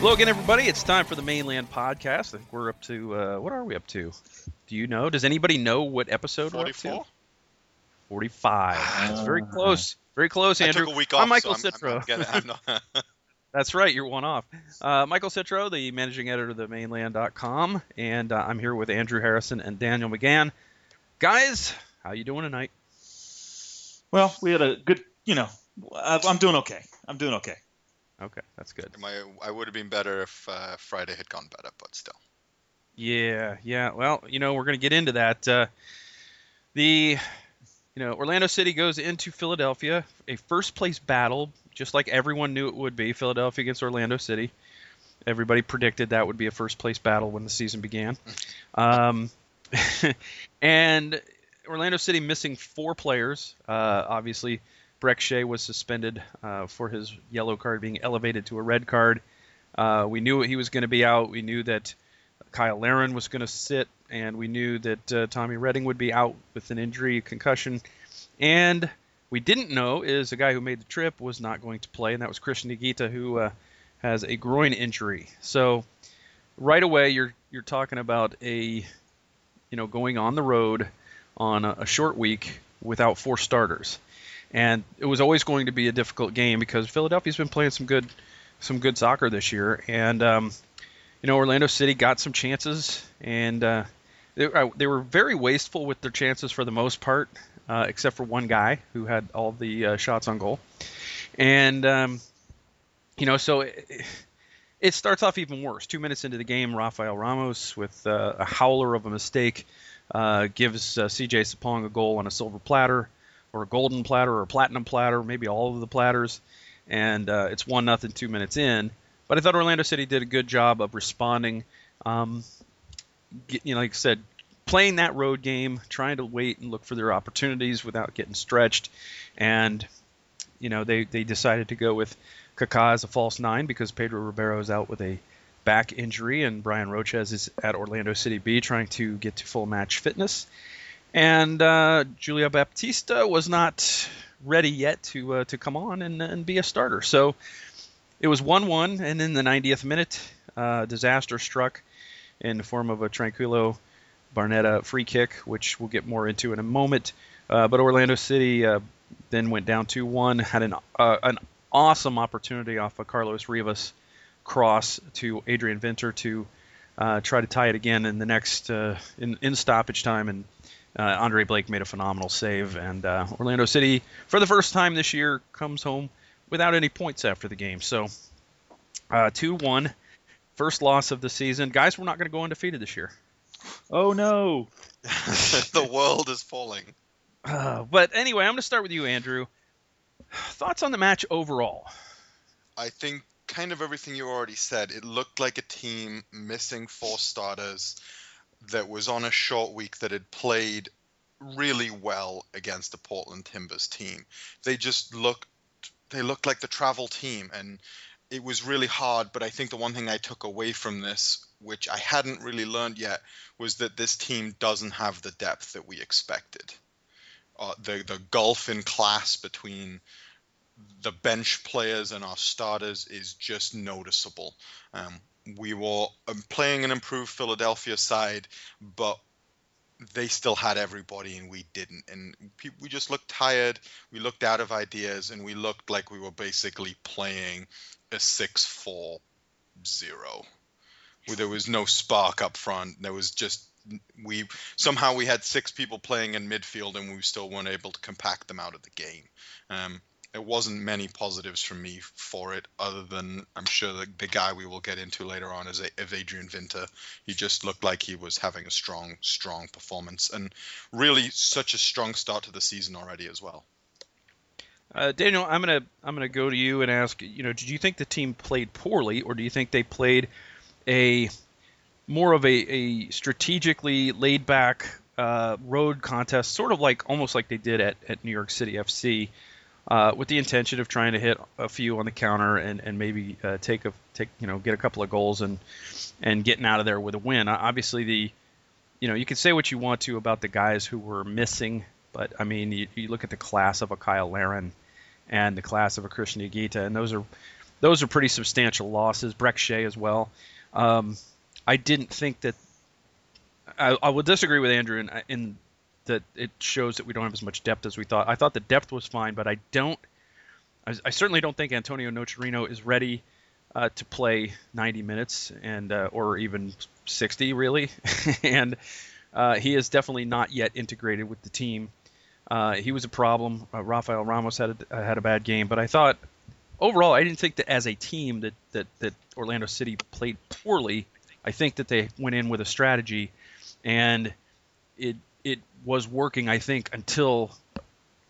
Hello again, everybody. It's time for the Mane Land Podcast. I think we're up to uh, what are we up to? Do you know? Does anybody know what episode we're up to? Forty-five. It's very close. Very close, I Andrew. took a week off. I'm Michael so I'm, Citro. I'm, I'm getting- I'm not- That's right. You're one off. Uh, Michael Citro, the managing editor of the Mane Land.com, and uh, I'm here with Andrew Harrison and Daniel McGann. Guys, how you doing tonight? Well, we had a good, you know, I'm doing okay. I'm doing okay. Okay, that's good. my, I would have been better if uh, Friday had gone better, but still. Yeah, yeah. Well, you know, we're going to get into that. Uh, the, you know, Orlando City goes into Philadelphia, a first place battle, just like everyone knew it would be. Philadelphia against Orlando City. Everybody predicted that would be a first place battle when the season began. Um, and Orlando City missing four players. Uh, obviously, Brek Shea was suspended uh, for his yellow card being elevated to a red card. Uh, we knew he was going to be out. We knew that Cyle Larin was going to sit, and we knew that uh, Tommy Redding would be out with an injury, concussion. And we didn't know is a guy who made the trip was not going to play, and that was Cristian Higuita, who uh, has a groin injury. So right away, you're you're talking about a you know going on the road on a, a short week without four starters, and it was always going to be a difficult game because Philadelphia's been playing some good some good soccer this year, and um, you know Orlando City got some chances, and uh, they, uh, they were very wasteful with their chances for the most part, uh, except for one guy who had all the uh, shots on goal, and um, you know so. It, it starts off even worse. Two minutes into the game, Rafael Ramos, with uh, a howler of a mistake, uh, gives CJ Sapong a goal on a silver platter, or a golden platter, or a platinum platter, maybe all of the platters, and uh, it's one nothing two minutes in. But I thought Orlando City did a good job of responding. Um, get, you know, like I said, playing that road game, trying to wait and look for their opportunities without getting stretched, and you know they they decided to go with Kaká as a false nine because Pedro Ribeiro is out with a back injury, and Bryan Rochez is at Orlando City B trying to get to full match fitness. And uh, Julio Baptista was not ready yet to uh, to come on and, and be a starter. So it was 1-1, and in the 90th minute, uh, disaster struck in the form of a Tranquilo Barnetta free kick, which we'll get more into in a moment. Uh, but Orlando City uh, then went down 2-1, had an uh, an awesome opportunity off of Carlos Rivas cross to Adrian Winter to uh, try to tie it again in the next in, in stoppage time, and uh, Andre Blake made a phenomenal save, and uh, Orlando City for the first time this year comes home without any points after the game. So uh, two one, first loss of the season. Guys, we're not going to go undefeated this year. Oh no. the world is falling. Uh, but anyway, I'm going to start with you, Andrew. Thoughts on the match overall? I think kind of everything you already said. It looked like a team missing four starters that was on a short week that had played really well against the Portland Timbers team. They just looked they looked like the travel team and it was really hard, but I think the one thing I took away from this, which I hadn't really learned yet, was that this team doesn't have the depth that we expected. Uh, the the gulf in class between the bench players and our starters is just noticeable. Um, we were um, playing an improved Philadelphia side, but they still had everybody and we didn't. And we just looked tired. We looked out of ideas and we looked like we were basically playing a 6 4 0. Where there was no spark up front. There was just we somehow we had six people playing in midfield and we still weren't able to compact them out of the game. Um, there wasn't many positives from me for it, other than I'm sure the, the guy we will get into later on is, A- is Adrian Winter. He just looked like he was having a strong, strong performance, and really such a strong start to the season already as well. Uh, Daniel, I'm gonna I'm gonna go to you and ask. You know, did you think the team played poorly, or do you think they played a more of a, a strategically laid back uh, road contest, sort of like almost like they did at, at New York City FC, uh, with the intention of trying to hit a few on the counter and, and maybe uh, take a take you know get a couple of goals and and getting out of there with a win. Obviously, the you know you can say what you want to about the guys who were missing, but I mean you, you look at the class of a Cyle Larin and the class of a Cristian Higuita, and those are those are pretty substantial losses. Brek Shea as well. Um, I didn't think that. I, I will disagree with Andrew in, in that it shows that we don't have as much depth as we thought. I thought the depth was fine, but I don't. I, I certainly don't think Antonio Nocerino is ready uh, to play 90 minutes and uh, or even 60 really, and uh, he is definitely not yet integrated with the team. Uh, he was a problem. Uh, Rafael Ramos had a, had a bad game, but I thought overall I didn't think that as a team that, that that Orlando City played poorly. I think that they went in with a strategy, and it it was working. I think until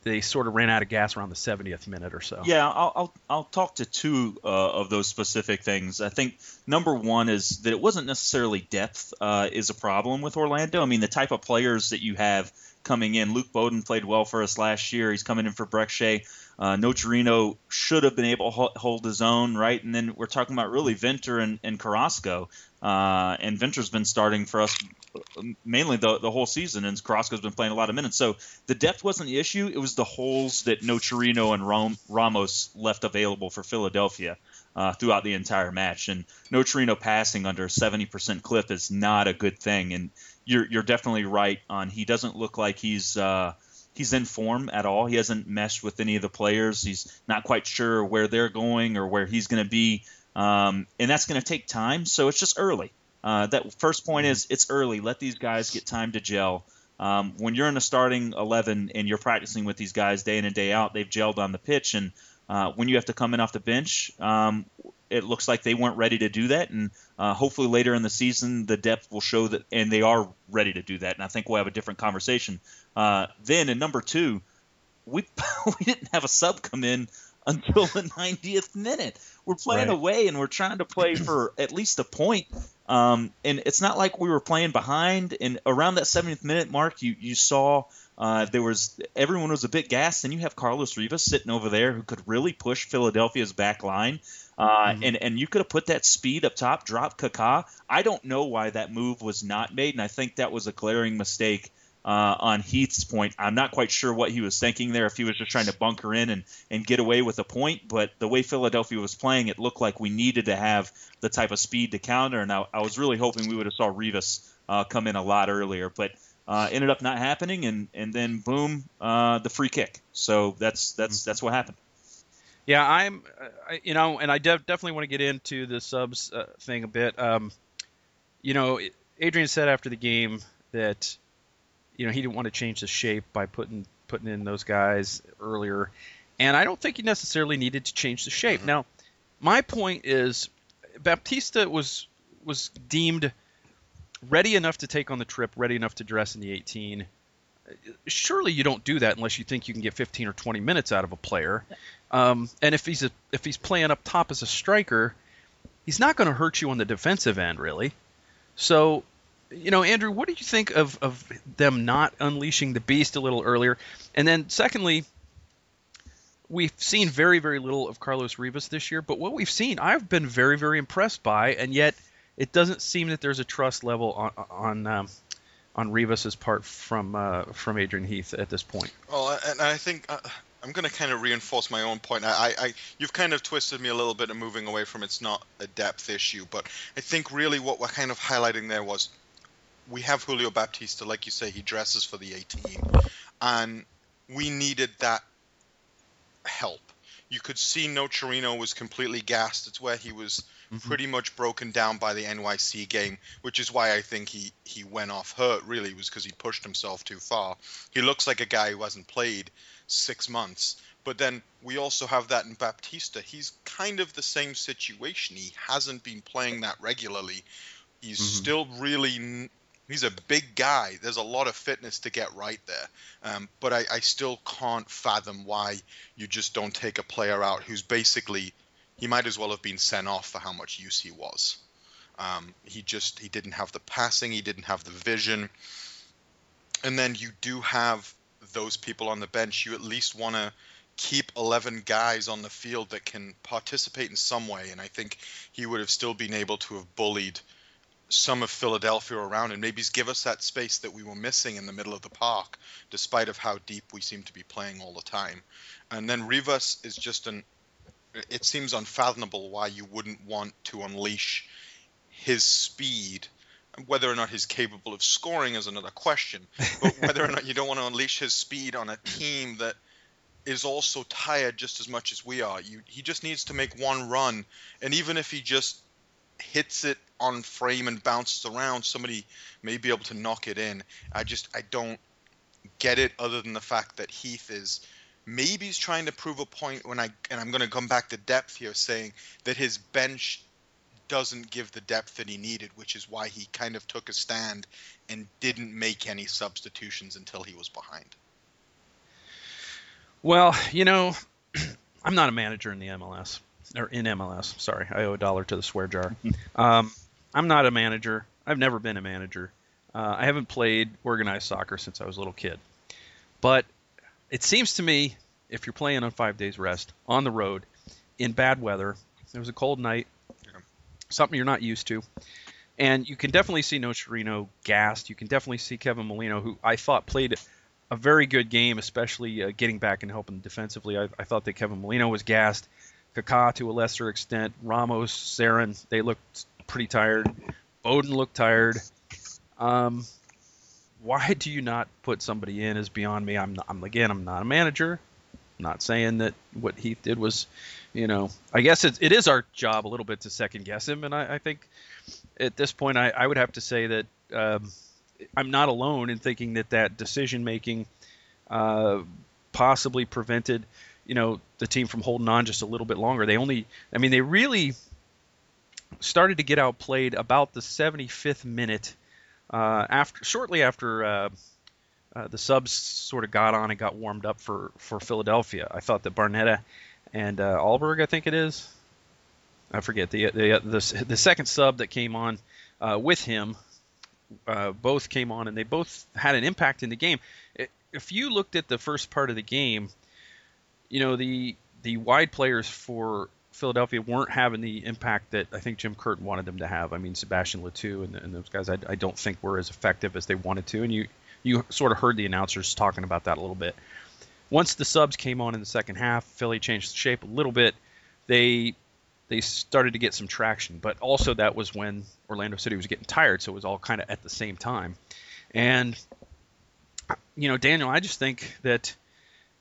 they sort of ran out of gas around the 70th minute or so. Yeah, I'll I'll, I'll talk to two uh, of those specific things. I think number one is that it wasn't necessarily depth uh, is a problem with Orlando. I mean, the type of players that you have coming in. Luke Boden played well for us last year. He's coming in for Brek Shea. Uh, Nocerino should have been able to hold his own, right? And then we're talking about really Winter and, and Carrasco. Uh, and Winter's been starting for us mainly the, the whole season, and Carrasco's been playing a lot of minutes. So the depth wasn't the issue. It was the holes that Nocerino and Ramos left available for Philadelphia uh, throughout the entire match. And Nocerino passing under a 70% clip is not a good thing. And you're, you're definitely right on he doesn't look like he's uh, – he's in form at all. He hasn't meshed with any of the players. He's not quite sure where they're going or where he's going to be, um, and that's going to take time. So it's just early. Uh, that first point is it's early. Let these guys get time to gel. Um, when you're in a starting 11 and you're practicing with these guys day in and day out, they've gelled on the pitch, and uh, when you have to come in off the bench, um, it looks like they weren't ready to do that. And uh, hopefully later in the season, the depth will show that, and they are ready to do that. And I think we'll have a different conversation uh, then. And number two, we we didn't have a sub come in until the 90th minute. We're playing right. away and we're trying to play for at least a point. Um, and it's not like we were playing behind. And around that 70th minute mark, you you saw. Uh, there was everyone was a bit gassed, and you have Carlos Rivas sitting over there who could really push Philadelphia's back line. Uh, mm-hmm. and and you could have put that speed up top, drop Kaká. I don't know why that move was not made, and I think that was a glaring mistake uh, on Heath's point. I'm not quite sure what he was thinking there, if he was just trying to bunker in and, and get away with a point. But the way Philadelphia was playing, it looked like we needed to have the type of speed to counter. And I, I was really hoping we would have saw Rivas uh, come in a lot earlier, but uh, ended up not happening. And, and then boom, uh, the free kick. So that's that's that's what happened. Yeah, I'm, I, you know, and I de- definitely want to get into the subs uh, thing a bit. Um, you know, Adrian said after the game that, you know, he didn't want to change the shape by putting putting in those guys earlier, and I don't think he necessarily needed to change the shape. Mm-hmm. Now, my point is, Baptista was was deemed ready enough to take on the trip, ready enough to dress in the 18 surely you don't do that unless you think you can get 15 or 20 minutes out of a player. Um, and if he's a, if he's playing up top as a striker, he's not going to hurt you on the defensive end, really. So, you know, Andrew, what do you think of of them not unleashing the beast a little earlier? And then, secondly, we've seen very very little of Carlos Rivas this year, but what we've seen, I've been very very impressed by, and yet it doesn't seem that there's a trust level on on um, on Rivas's part from uh, from Adrian Heath at this point. Well, and I think uh, I'm going to kind of reinforce my own point. I, I, you've kind of twisted me a little bit in moving away from it's not a depth issue, but I think really what we're kind of highlighting there was we have Julio Baptista, like you say, he dresses for the 18, and we needed that help. You could see Nocerino was completely gassed. It's where he was mm-hmm. pretty much broken down by the NYC game, which is why I think he he went off hurt. Really, was because he pushed himself too far. He looks like a guy who hasn't played six months. But then we also have that in Baptista. He's kind of the same situation. He hasn't been playing that regularly. He's mm-hmm. still really he's a big guy. There's a lot of fitness to get right there. Um, but I, I, still can't fathom why you just don't take a player out who's basically he might as well have been sent off for how much use he was. Um, he just he didn't have the passing, he didn't have the vision, and then you do have those people on the bench. You at least want to keep 11 guys on the field that can participate in some way, and I think he would have still been able to have bullied some of Philadelphia around and maybe give us that space that we were missing in the middle of the park, despite of how deep we seem to be playing all the time. And then Rivas is just an it seems unfathomable why you wouldn't want to unleash his speed. Whether or not he's capable of scoring is another question. But whether or not you don't want to unleash his speed on a team that is also tired just as much as we are. You, he just needs to make one run, and even if he just hits it on frame and bounces around, somebody may be able to knock it in. I just I don't get it other than the fact that Heath is maybe he's trying to prove a point when I and I'm going to come back to depth here saying that his bench doesn't give the depth that he needed, which is why he kind of took a stand and didn't make any substitutions until he was behind. Well, you know, I'm not a manager in the MLS or in MLS. Sorry, I owe a dollar to the swear jar. um, I'm not a manager. I've never been a manager. Uh, I haven't played organized soccer since I was a little kid. But it seems to me, if you're playing on five days rest on the road in bad weather, it was a cold night, something you're not used to, and you can definitely see Nocerino gassed. You can definitely see Kevin Molino, who I thought played a very good game, especially uh, getting back and helping defensively. I, I, thought that Kevin Molino was gassed. Kaká to a lesser extent. Ramos, Cerén, they looked pretty tired. Boden looked tired. Um, why do you not put somebody in is beyond me. I'm, not, I'm again, I'm not a manager. I'm not saying that what Heath did was, you know, I guess it, it is our job a little bit to second guess him, and I, I think at this point I, I would have to say that um, I'm not alone in thinking that that decision making uh, possibly prevented, you know, the team from holding on just a little bit longer. They only, I mean, they really started to get outplayed about the 75th minute uh, after shortly after uh, uh, the subs sort of got on and got warmed up for for Philadelphia. I thought that Barnetta and uh, Alberg, I think it is, I forget the the the, the second sub that came on uh, with him. Uh, both came on and they both had an impact in the game. If you looked at the first part of the game, you know the the wide players for Philadelphia weren't having the impact that I think Jim Curtin wanted them to have. I mean, Sebastian Le Toux and, and those guys, I, I, don't think were as effective as they wanted to. And you you sort of heard the announcers talking about that a little bit. Once the subs came on in the second half, Philly changed the shape a little bit. They they started to get some traction, but also that was when Orlando City was getting tired, so it was all kind of at the same time. And you know, Daniel, I just think that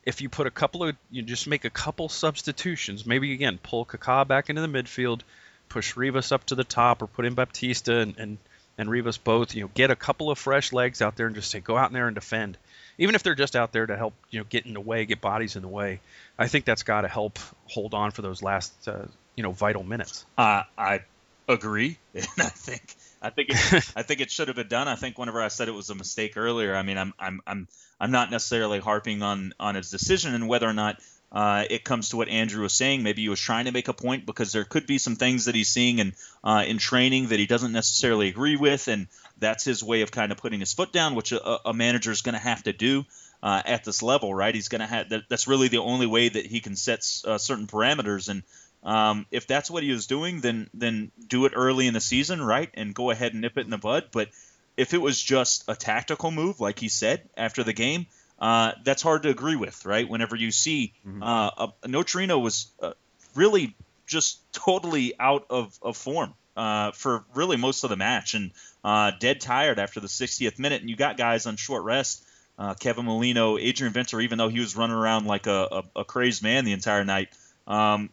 if you put a couple of you just make a couple substitutions, maybe again pull Kaká back into the midfield, push Rivas up to the top, or put in Baptista and, and and Rivas both, you know, get a couple of fresh legs out there and just say go out there and defend, even if they're just out there to help you know get in the way, get bodies in the way. I think that's got to help hold on for those last uh, you know vital minutes. Uh, I agree, and I think I think it, I think it should have been done. I think whenever I said it was a mistake earlier, I mean I'm I'm I'm I'm not necessarily harping on on his decision and whether or not uh, it comes to what Andrew was saying. Maybe he was trying to make a point because there could be some things that he's seeing in uh, in training that he doesn't necessarily agree with, and that's his way of kind of putting his foot down, which a, a manager is going to have to do uh, at this level, right? He's going to have that, that's really the only way that he can set uh, certain parameters, and um, if that's what he was doing, then then do it early in the season, right, and go ahead and nip it in the bud. But if it was just a tactical move, like he said after the game, uh, that's hard to agree with, right? Whenever you see mm-hmm. uh, a, Nocerino was uh, really just totally out of, of form uh, for really most of the match and uh, dead tired after the 60th minute, and you got guys on short rest. Uh, Kevin Molino, Adrian Winter, even though he was running around like a, a, a crazed man the entire night, um,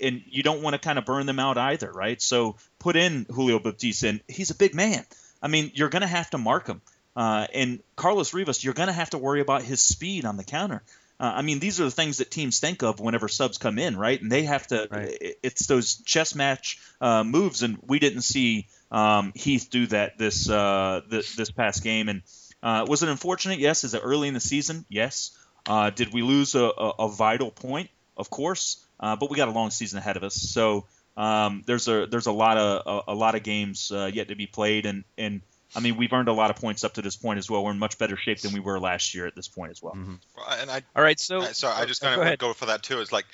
and you don't want to kind of burn them out either, right? So put in Julio Baptista, and he's a big man. I mean, you're going to have to mark him. Uh, and Carlos Rivas, you're going to have to worry about his speed on the counter. Uh, I mean, these are the things that teams think of whenever subs come in, right? And they have to. Right. It's those chess match uh, moves, and we didn't see um, Heath do that this uh, this, this past game. And uh, was it unfortunate? Yes. Is it early in the season? Yes. Uh, did we lose a, a, a, vital point? Of course. But we got a long season ahead of us, so um, there's a there's a lot of a, a lot of games yet to be played, and and I mean, we've earned a lot of points up to this point as well. We're in much better shape than we were last year at this point as well. Mm-hmm. And I, all right, so I, sorry, I just kind of go, go for that too. Is like,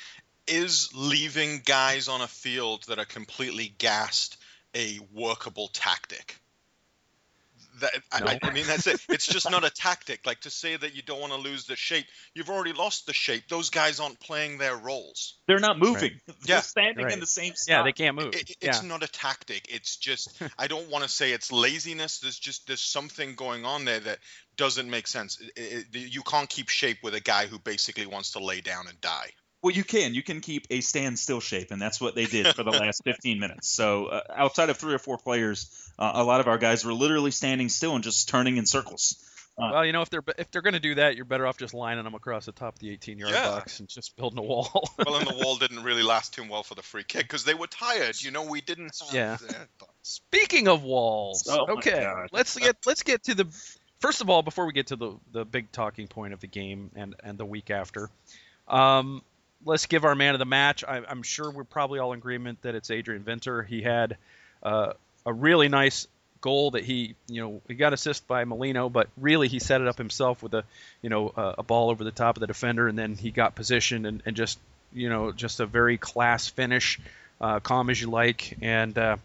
is leaving guys on a field that are completely gassed a workable tactic? That, I, No. I, I mean, that's it. It's just not a tactic. Like to say that you don't want to lose the shape. You've already lost the shape. Those guys aren't playing their roles. They're not moving. They're Yeah. standing Right. in the same spot. Yeah, they can't move. It, yeah. it's not a tactic. It's just I don't want to say it's laziness. There's just there's something going on there that doesn't make sense. It- it- you can't keep shape with a guy who basically wants to lay down and die. Well, you can. You can keep a standstill shape, and that's what they did for the last 15 minutes. So, uh, outside of three or four players, uh, a lot of our guys were literally standing still and just turning in circles. Well, you know, if they're if they're going to do that, you're better off just lining them across the top of the 18 yard Yeah. box and just building a wall. Well, and the wall didn't really last too well for the free kick because they were tired. You know, we didn't. Have, Yeah. but- Speaking of walls, Oh okay, let's get let's get to the first of all before we get to the the big talking point of the game and and the week after. Um, let's give our man of the match. I, I'm sure we're probably all in agreement that it's Adrian Winter. He had uh, a really nice goal that he you know he got assist by Molino, but really he set it up himself with a you know a, a ball over the top of the defender, and then he got positioned and, and just you know just a very class finish, uh, calm as you like, and. Uh,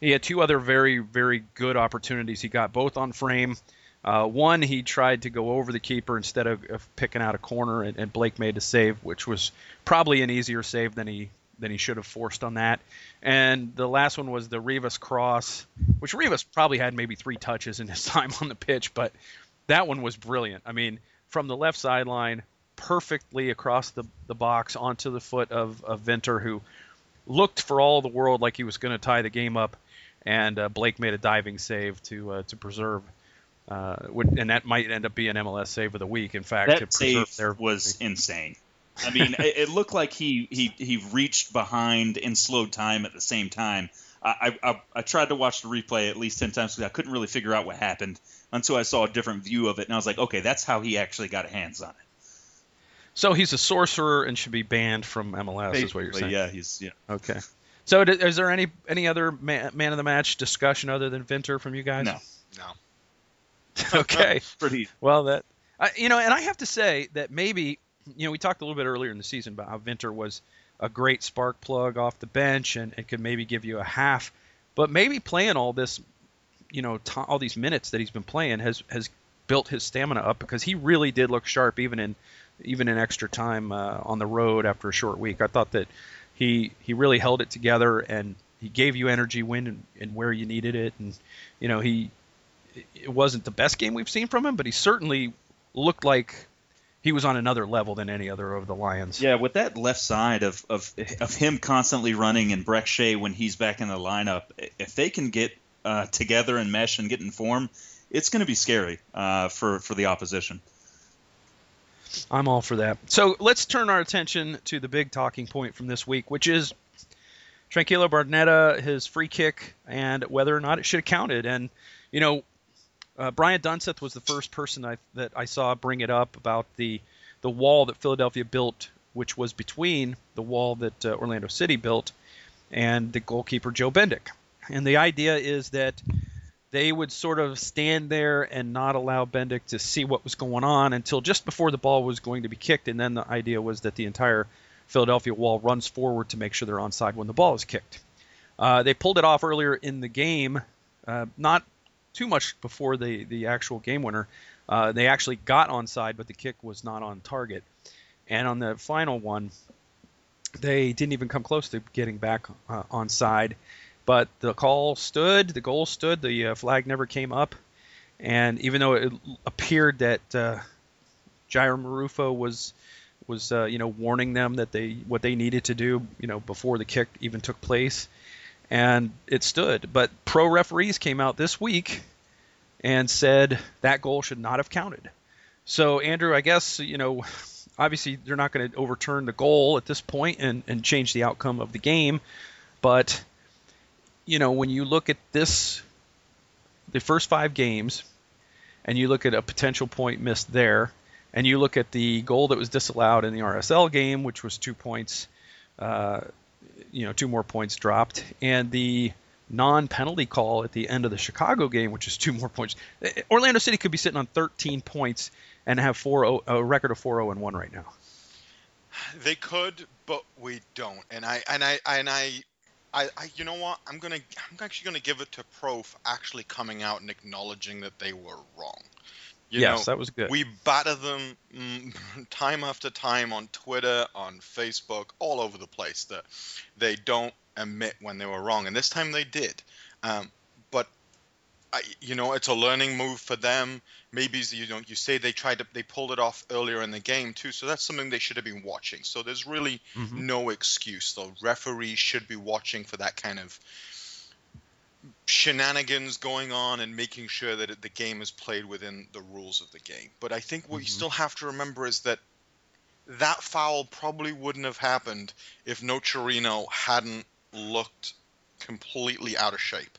he had two other very, very good opportunities. He got both on frame. Uh, one, he tried to go over the keeper instead of, of picking out a corner, and, and Blake made the save, which was probably an easier save than he than he should have forced on that. And the last one was the Rivas cross, which Rivas probably had maybe three touches in his time on the pitch, but that one was brilliant. I mean, from the left sideline, perfectly across the, the box onto the foot of, of Winter, who looked for all the world like he was going to tie the game up, and uh, Blake made a diving save to uh, to preserve. Uh, would, and that might end up being MLS save of the week. In fact, to That preserve save their was insane. I mean, it, it looked like he, he he reached behind and slowed time at the same time. I, I, I tried to watch the replay at least 10 times because I couldn't really figure out what happened until I saw a different view of it. And I was like, okay, that's how he actually got hands on it. So he's a sorcerer and should be banned from MLS, is what you're saying. Yeah, he's yeah. Okay. So is there any any other man, man of the match discussion other than Winter from you guys? No. No. okay. Pretty. Well, that I, you know, and I have to say that maybe you know we talked a little bit earlier in the season about how Winter was a great spark plug off the bench and, and could maybe give you a half, but maybe playing all this, you know, t- all these minutes that he's been playing has has built his stamina up because he really did look sharp even in even in extra time uh, on the road after a short week. I thought that he he really held it together and he gave you energy when and, and where you needed it and you know he it wasn't the best game we've seen from him, but he certainly looked like he was on another level than any other of the Lions. Yeah, with that left side of, of of him constantly running and Brek Shea when he's back in the lineup, if they can get uh, together and mesh and get in form, it's going to be scary uh, for for the opposition. I'm all for that. So let's turn our attention to the big talking point from this week, which is Tranquilo Barnetta, his free kick, and whether or not it should have counted. And you know, uh, Brian Dunseth was the first person I, that I saw bring it up about the the wall that Philadelphia built, which was between the wall that uh, Orlando City built and the goalkeeper Joe Bendik. And the idea is that they would sort of stand there and not allow Bendick to see what was going on until just before the ball was going to be kicked. And then the idea was that the entire Philadelphia wall runs forward to make sure they're onside when the ball is kicked. Uh, they pulled it off earlier in the game, uh, not too much before the, the actual game winner. Uh, they actually got onside, but the kick was not on target. And on the final one, they didn't even come close to getting back uh, onside. But the call stood, the goal stood, the uh, flag never came up. And even though it appeared that uh, Jair Marufo was was uh, you know warning them that they what they needed to do you know before the kick even took place, and it stood. But pro referees came out this week and said that goal should not have counted. So Andrew, I guess you know obviously they're not going to overturn the goal at this point and, and change the outcome of the game, but you know when you look at this, the first five games, and you look at a potential point missed there, and you look at the goal that was disallowed in the RSL game, which was two points, uh, you know, two more points dropped, and the non-penalty call at the end of the Chicago game, which is two more points. Orlando City could be sitting on 13 points and have four oh, a record of 4-0 and one right now. They could, but we don't. And I and I and I I, I, you know what? I'm gonna, I'm actually gonna give it to Pro for actually coming out and acknowledging that they were wrong. You yes, know, that was good. we batter them mm, time after time on Twitter, on Facebook, all over the place that they don't admit when they were wrong, and this time they did. Um, but I, you know, it's a learning move for them. Maybe you know, you say they tried to, they pulled it off earlier in the game too, so that's something they should have been watching. So there's really Mhm. no excuse. The referees should be watching for that kind of shenanigans going on and making sure that the game is played within the rules of the game. But I think what you Mhm. still have to remember is that that foul probably wouldn't have happened if Nocerino hadn't looked completely out of shape.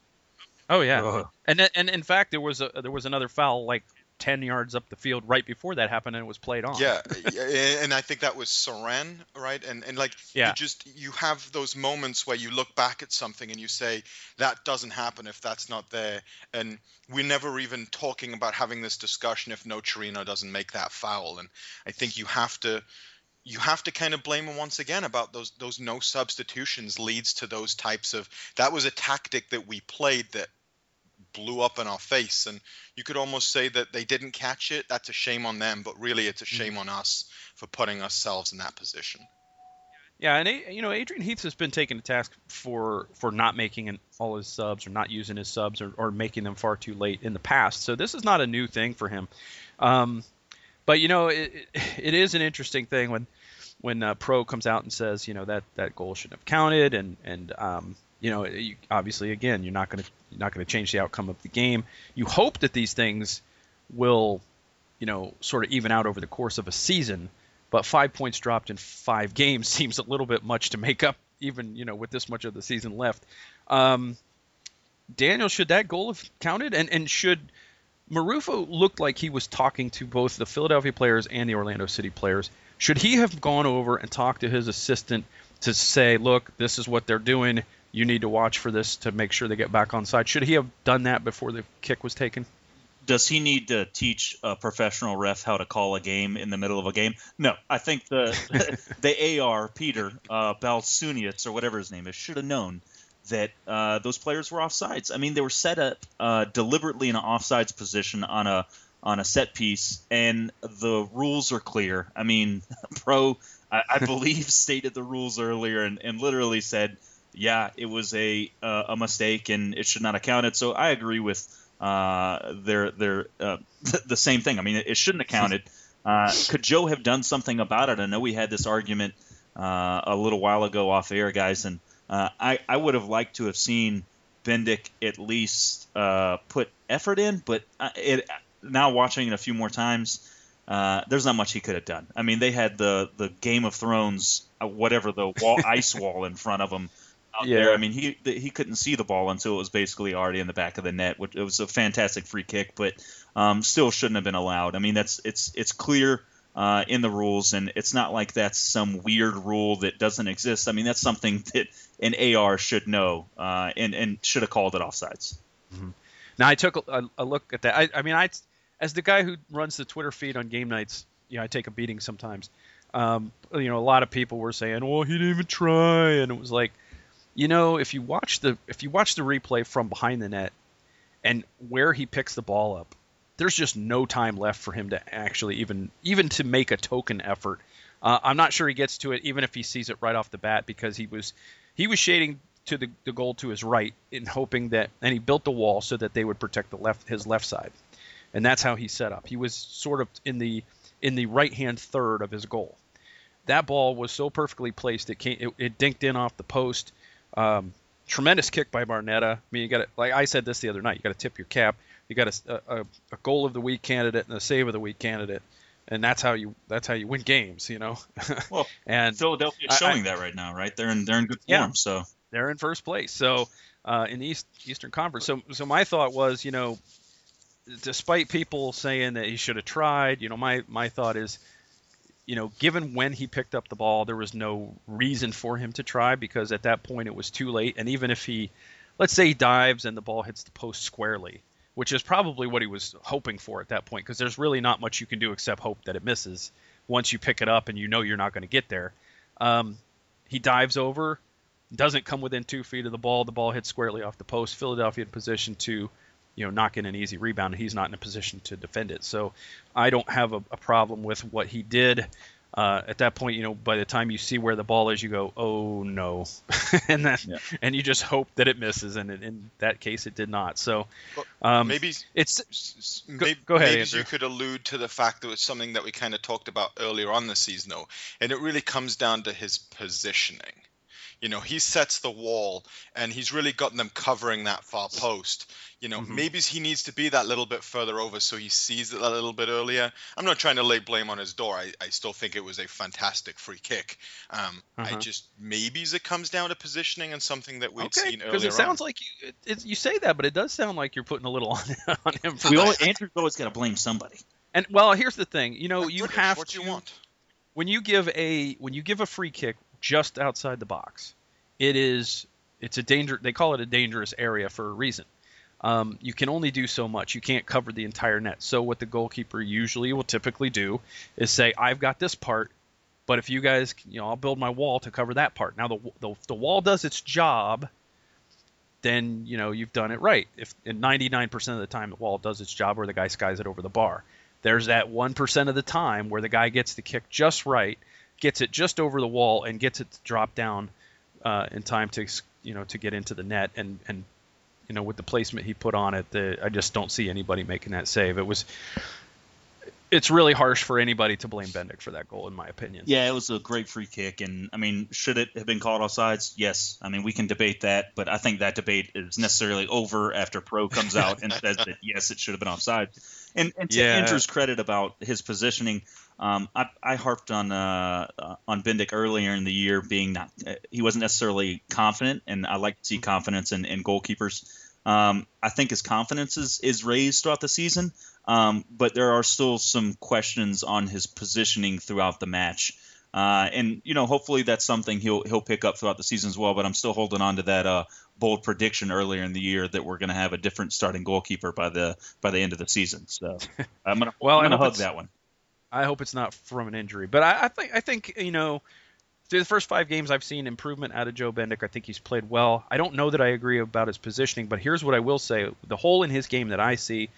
Oh yeah, Ugh. and and in fact there was a there was another foul like ten yards up the field right before that happened and it was played on. Yeah, yeah, and I think that was Saran, right? And and like Yeah. you just you have those moments where you look back at something and you say that doesn't happen if that's not there. And we're never even talking about having this discussion if Nocerino doesn't make that foul. And I think you have to you have to kind of blame him once again about those those no substitutions leads to those types of that was a tactic that we played that blew up in our face. And you could almost say that they didn't catch it. That's a shame on them but really it's a shame on us for putting ourselves in that position. Yeah, and you know Adrian Heath has been taken to task for for not making an, all his subs or not using his subs or, or making them far too late in the past. So this is not a new thing for him. Um, but you know it, it, it is an interesting thing when when uh, Pro comes out and says you know that that goal shouldn't have counted. And and um, you know you, obviously again you're not going to you're not going to change the outcome of the game. You hope that these things will you know sort of even out over the course of a season but five points dropped in five games seems a little bit much to make up, even you know with this much of the season left. Um, Daniel, should that goal have counted? And and should Marufo looked like he was talking to both the Philadelphia players and the Orlando City players? Should he have gone over and talked to his assistant to say, "Look, this is what they're doing. You need to watch for this to make sure they get back on side"? Should he have done that before the kick was taken? does he need to teach a professional ref how to call a game in the middle of a game? No, I think the the AR Peter uh, Balsuniets or whatever his name is should have known that uh, those players were offsides. I mean, they were set up uh, deliberately in an offsides position on a on a set piece, and the rules are clear. I mean, Pro, I, I believe, stated the rules earlier and, and literally said, yeah, it was a uh, a mistake and it should not have counted. So I agree with uh, they're they're uh, the same thing. I mean, it, it shouldn't have counted. Uh, could Joe have done something about it? I know we had this argument uh, a little while ago off air, guys, and uh, I I would have liked to have seen Bendik at least uh, put effort in, but it now watching it a few more times. Uh, there's not much he could have done. I mean, they had the the Game of Thrones, uh, whatever the wall, ice wall in front of them out Yeah. there. I mean, he he couldn't see the ball until it was basically already in the back of the net. Which it was a fantastic free kick, but um, still shouldn't have been allowed. I mean, that's it's it's clear uh, in the rules, and it's not like that's some weird rule that doesn't exist. I mean, that's something that an AR should know uh, and and should have called it offsides. Now I took a, a look at that. I, I mean, I as the guy who runs the Twitter feed on game nights, you know, I take a beating sometimes. Um, you know, a lot of people were saying, "Well, he didn't even try," and it was like, you know, if you watch the if you watch the replay from behind the net and where he picks the ball up, there's just no time left for him to actually even even to make a token effort. Uh, I'm not sure he gets to it even if he sees it right off the bat because he was he was shading to the, the goal to his right in hoping that and he built the wall so that they would protect the left his left side. And that's how he set up. He was sort of in the in the right hand third of his goal. That ball was so perfectly placed it came it, it dinked in off the post. Um, tremendous kick by Barnetta. I mean, you got to like I said this the other night. You got to tip your cap. You got a, a, a goal of the week candidate and a save of the week candidate, and that's how you that's how you win games. You know. Well, and Philadelphia I- is showing that right now, right? They're in they're in good form. Yeah. So they're in first place. So uh, in the East, Eastern Conference. So so my thought was, you know, despite people saying that he should have tried, you know, my my thought is, you know, given when he picked up the ball, there was no reason for him to try because at that point it was too late. And even if he, let's say he dives and the ball hits the post squarely, which is probably what he was hoping for at that point because there's really not much you can do except hope that it misses once you pick it up and you know you're not going to get there. Um, he dives over doesn't come within two feet of the ball. The ball hits squarely off the post. Philadelphia in position to, you know, knock in an easy rebound, and he's not in a position to defend it. So I don't have a, a problem with what he did. Uh, at that point, you know, by the time you see where the ball is, you go, "Oh no," and then Yeah. and you just hope that it misses, and in, in that case, it did not. So um, maybe it's S- s- Go- maybe, go ahead, maybe Andrew. you could allude to the fact that it's something that we kind of talked about earlier on the season, though, and it really comes down to his positioning. You know, he sets the wall, and he's really gotten them covering that far post. You know, Mhm. maybe he needs to be that little bit further over so he sees it a little bit earlier. I'm not trying to lay blame on his door. I, I still think it was a fantastic free kick. Um, I Uh-huh. just maybe it comes down to positioning and something that we'd okay seen earlier because it on. sounds like you it, it, you say that, but it does sound like you're putting a little on on him for We that. always, Andrew's always got to blame somebody. And well, here's the thing. You know, Like you British, have what to you want. when you give a when you give a free kick just outside the box, it is it's a danger. They call it a dangerous area for a reason. Um, you can only do so much. You can't cover the entire net. So what the goalkeeper usually will typically do is say, "I've got this part, but if you guys, you know, I'll build my wall to cover that part." Now the the, the wall does its job. Then you know you've done it right. If in 99% of the time the wall does its job, where the guy skies it over the bar. There's that 1% of the time where the guy gets the kick just right, gets it just over the wall, and gets it to drop down uh, in time to you know to get into the net. And and you know with the placement he put on it, the, I just don't see anybody making that save. It was it's really harsh for anybody to blame Bendik for that goal, in my opinion. Yeah, it was a great free kick, and I mean, should it have been called offsides? Yes. I mean, we can debate that, but I think that debate is necessarily over after Pro comes out and says that yes, it should have been offside. And, and to Yeah. Andrew's credit about his positioning, um, I, I harped on uh, uh, on Bendik earlier in the year being not uh, he wasn't necessarily confident, and I like to see confidence in, in goalkeepers. Um, I think his confidence is, is raised throughout the season, um, but there are still some questions on his positioning throughout the match. Uh, and you know, hopefully that's something he'll he'll pick up throughout the season as well. But I'm still holding on to that uh, bold prediction earlier in the year that we're going to have a different starting goalkeeper by the by the end of the season. So I'm gonna Well, I'm gonna hug that one. I hope it's not from an injury, but I, I think I think you know through the first five games I've seen improvement out of Joe Bendik. I think he's played well. I don't know that I agree about his positioning, but here's what I will say: the hole in his game that I see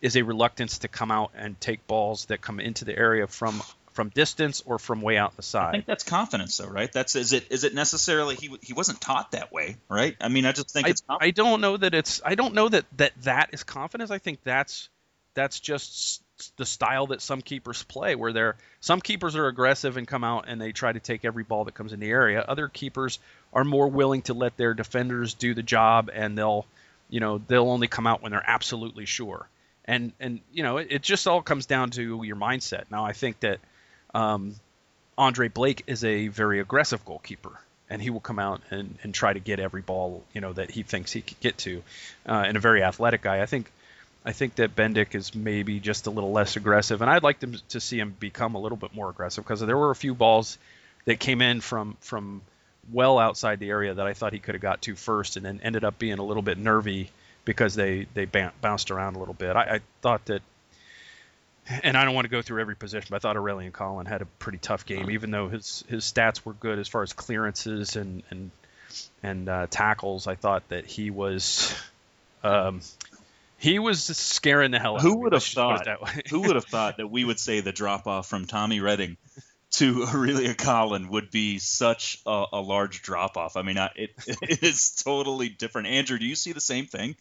is a reluctance to come out and take balls that come into the area from from distance or from way out the side. I think that's confidence, though, right? That's is it is it necessarily he he wasn't taught that way, right? I mean, I just think I, it's confidence. I don't know that it's I don't know that that that is confidence. I think that's that's just the style that some keepers play where they're some keepers are aggressive and come out and they try to take every ball that comes in the area. Other keepers are more willing to let their defenders do the job and they'll you know they'll only come out when they're absolutely sure. And and you know it, it just all comes down to your mindset. Now I think that um, Andre Blake is a very aggressive goalkeeper, and he will come out and, and try to get every ball you know that he thinks he could get to, uh, and a very athletic guy. I think I think that Bendik is maybe just a little less aggressive, and I'd like them to see him become a little bit more aggressive because there were a few balls that came in from from well outside the area that I thought he could have got to first, and then ended up being a little bit nervy because they they bounced around a little bit. I, I thought that and I don't want to go through every position, but I thought Aurélien Collin had a pretty tough game, even though his his stats were good as far as clearances and and and uh, tackles. I thought that he was um, he was scaring the hell out Who of me. would have Let's just put it thought? that way. Who would have thought that we would say the drop off from Tommy Redding to Aurélien Collin would be such a, a large drop off? I mean, I, it, it is totally different. Andrew, do you see the same thing?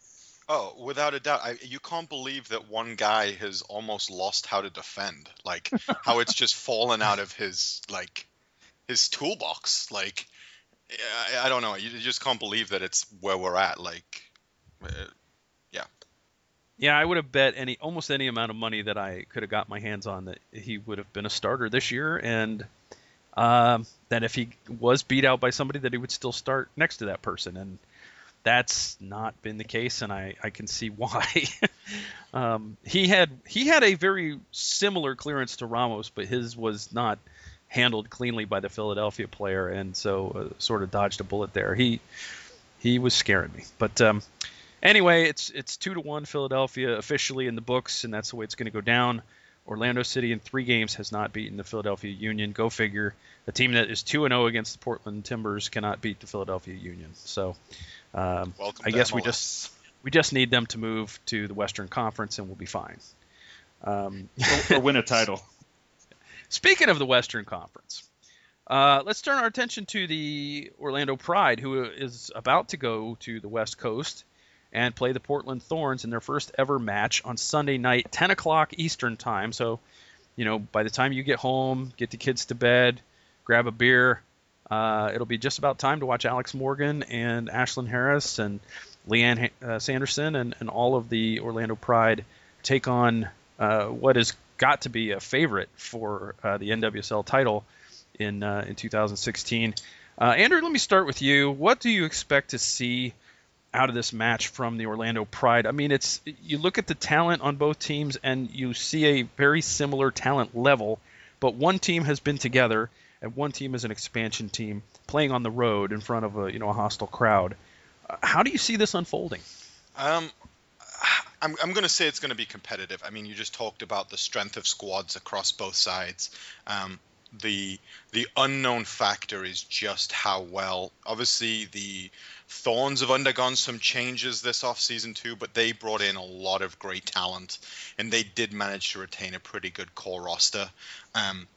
Oh, without a doubt. I, you can't believe that one guy has almost lost how to defend. Like how it's just fallen out of his like his toolbox. Like I, I don't know. You just can't believe that it's where we're at. Like uh, Yeah, I would have bet any almost any amount of money that I could have got my hands on that he would have been a starter this year, and um, that if he was beat out by somebody, that he would still start next to that person, and that's not been the case, and I, I can see why. um, he had he had a very similar clearance to Ramos, but his was not handled cleanly by the Philadelphia player, and so uh, sort of dodged a bullet there. He he was scaring me, but. Um, Anyway, it's it's two to one Philadelphia officially in the books, and that's the way it's going to go down. Orlando City in three games has not beaten the Philadelphia Union. Go figure. A team that is two and zero against the Portland Timbers cannot beat the Philadelphia Union. So, um, I guess MLS. we just we just need them to move to the Western Conference and we'll be fine. Um, or, or win a title. Speaking of the Western Conference, uh, let's turn our attention to the Orlando Pride, who is about to go to the West Coast and play the Portland Thorns in their first ever match on Sunday night, 10 o'clock Eastern Time. So, you know, by the time you get home, get the kids to bed, grab a beer, uh, it'll be just about time to watch Alex Morgan and Ashlyn Harris and Lianne uh, Sanderson and, and all of the Orlando Pride take on uh, what has got to be a favorite for uh, the NWSL title in uh, in 2016. Uh, Andrew, let me start with you. What do you expect to see out of this match from the Orlando Pride? I mean, it's you look at the talent on both teams and you see a very similar talent level, but one team has been together and one team is an expansion team playing on the road in front of a you know a hostile crowd. Uh, how do you see this unfolding? Um, I'm, I'm going to say it's going to be competitive. I mean, you just talked about the strength of squads across both sides. Um, the the unknown factor is just how well. Obviously, the Thorns have undergone some changes this offseason too, but they brought in a lot of great talent, and they did manage to retain a pretty good core roster. Um,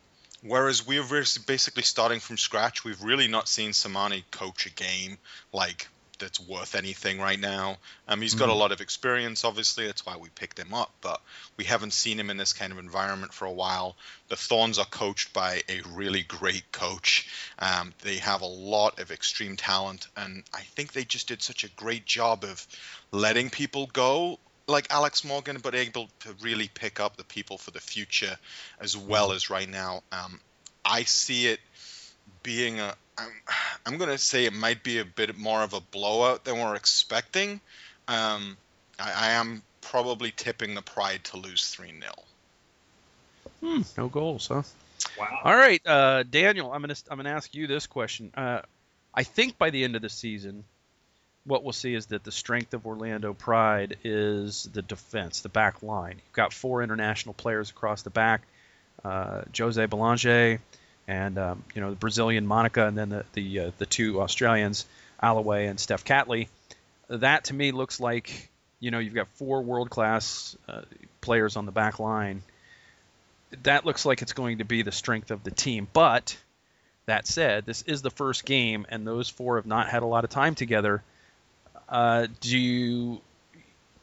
whereas we're basically starting from scratch. We've really not seen Sermanni coach a game like that's worth anything right now. Um, he's got mm-hmm. a lot of experience, obviously. That's why we picked him up, but we haven't seen him in this kind of environment for a while. The Thorns are coached by a really great coach. Um, they have a lot of extreme talent, and I think they just did such a great job of letting people go like Alex Morgan, but able to really pick up the people for the future as well mm-hmm. as right now. Um, I see it being a, I'm, I'm going to say it might be a bit more of a blowout than we're expecting. Um, I, I, am probably tipping the Pride to lose 3 0. Hmm, no goals, huh? Wow. All right, uh, Daniel, I'm going to I'm going to ask you this question. Uh, I think by the end of the season, what we'll see is that the strength of Orlando Pride is the defense, the back line. You've got four international players across the back. Uh, Josée Bélanger, and um, you know the Brazilian Monica, and then the the, uh, the two Australians, Alleway and Steph Catley. That to me looks like you know you've got four world class uh, players on the back line. That looks like it's going to be the strength of the team. But that said, this is the first game, and those four have not had a lot of time together. Uh, do you?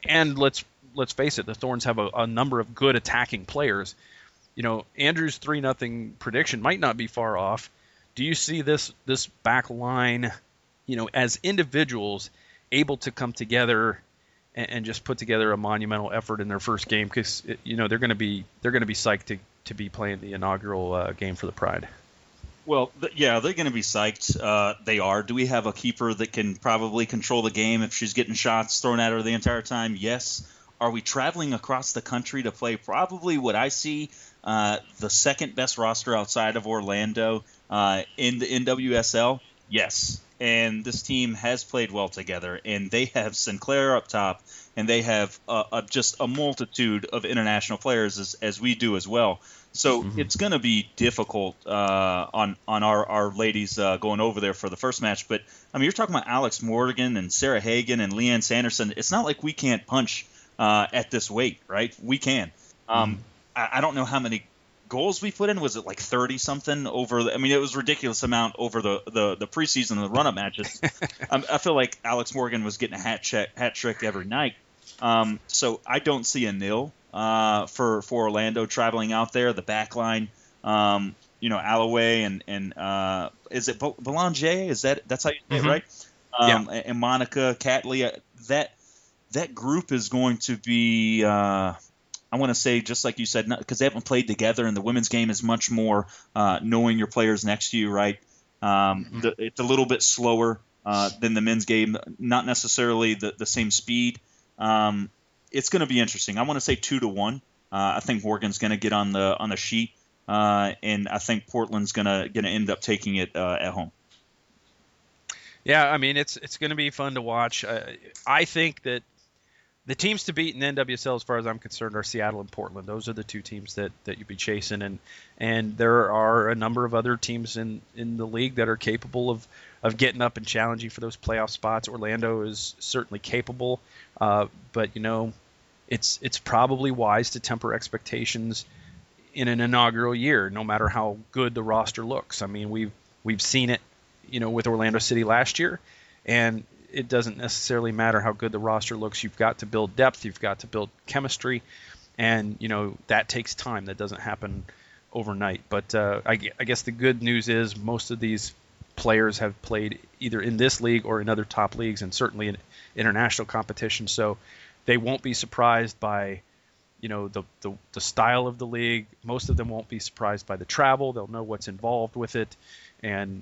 And let's let's face it, the Thorns have a, a number of good attacking players you know, Andrew's three nothing prediction might not be far off. Do you see this this back line, you know, as individuals able to come together and, and just put together a monumental effort in their first game? Because you know they're going to be they're going to be psyched to to be playing the inaugural uh, game for the Pride. Well, th- yeah, they're going to be psyched. Uh, they are. Do we have a keeper that can probably control the game if she's getting shots thrown at her the entire time? Yes. Are we traveling across the country to play probably what I see uh, the second best roster outside of Orlando uh, in the NWSL? Yes. And this team has played well together, and they have Sinclair up top, and they have uh, a, just a multitude of international players as, as we do as well. So mm-hmm. it's going to be difficult uh, on on our our ladies uh, going over there for the first match. But I mean, you're talking about Alex Morgan and Sarah Hagen and Lianne Sanderson. It's not like we can't punch uh, at this weight, right? We can. Um, mm-hmm. I, don't know how many goals we put in. Was it like thirty something over? The, I mean, it was ridiculous amount over the the, the preseason, and the run up matches. I, I feel like Alex Morgan was getting a hat check, hat trick every night. Um, so I don't see a nil uh, for for Orlando traveling out there. The back line, um, you know, Alleway and and uh, is it Belanger? Is that that's how you say mm-hmm. it, right? Um, yeah. And Monica Catley. Uh, that that group is going to be. Uh, I want to say, just like you said, because they haven't played together, and the women's game is much more uh, knowing your players next to you, right? Um, mm-hmm. the, it's a little bit slower uh, than the men's game, not necessarily the, the same speed. Um, it's going to be interesting. I want to say two to one. Uh, I think Morgan's going to get on the on the sheet, uh, and I think Portland's going to going to end up taking it uh, at home. Yeah, I mean it's it's going to be fun to watch. Uh, I think that the teams to beat in NWSL, as far as I'm concerned, are Seattle and Portland. Those are the two teams that, that you'd be chasing, and and there are a number of other teams in, in the league that are capable of, of getting up and challenging for those playoff spots. Orlando is certainly capable, uh, but you know, it's it's probably wise to temper expectations in an inaugural year, no matter how good the roster looks. I mean, we've we've seen it, you know, with Orlando City last year, and it doesn't necessarily matter how good the roster looks. You've got to build depth. You've got to build chemistry, and you know that takes time. That doesn't happen overnight. But uh, I, I, guess the good news is most of these players have played either in this league or in other top leagues, and certainly in international competition. So they won't be surprised by you know the, the the style of the league. Most of them won't be surprised by the travel. They'll know what's involved with it, and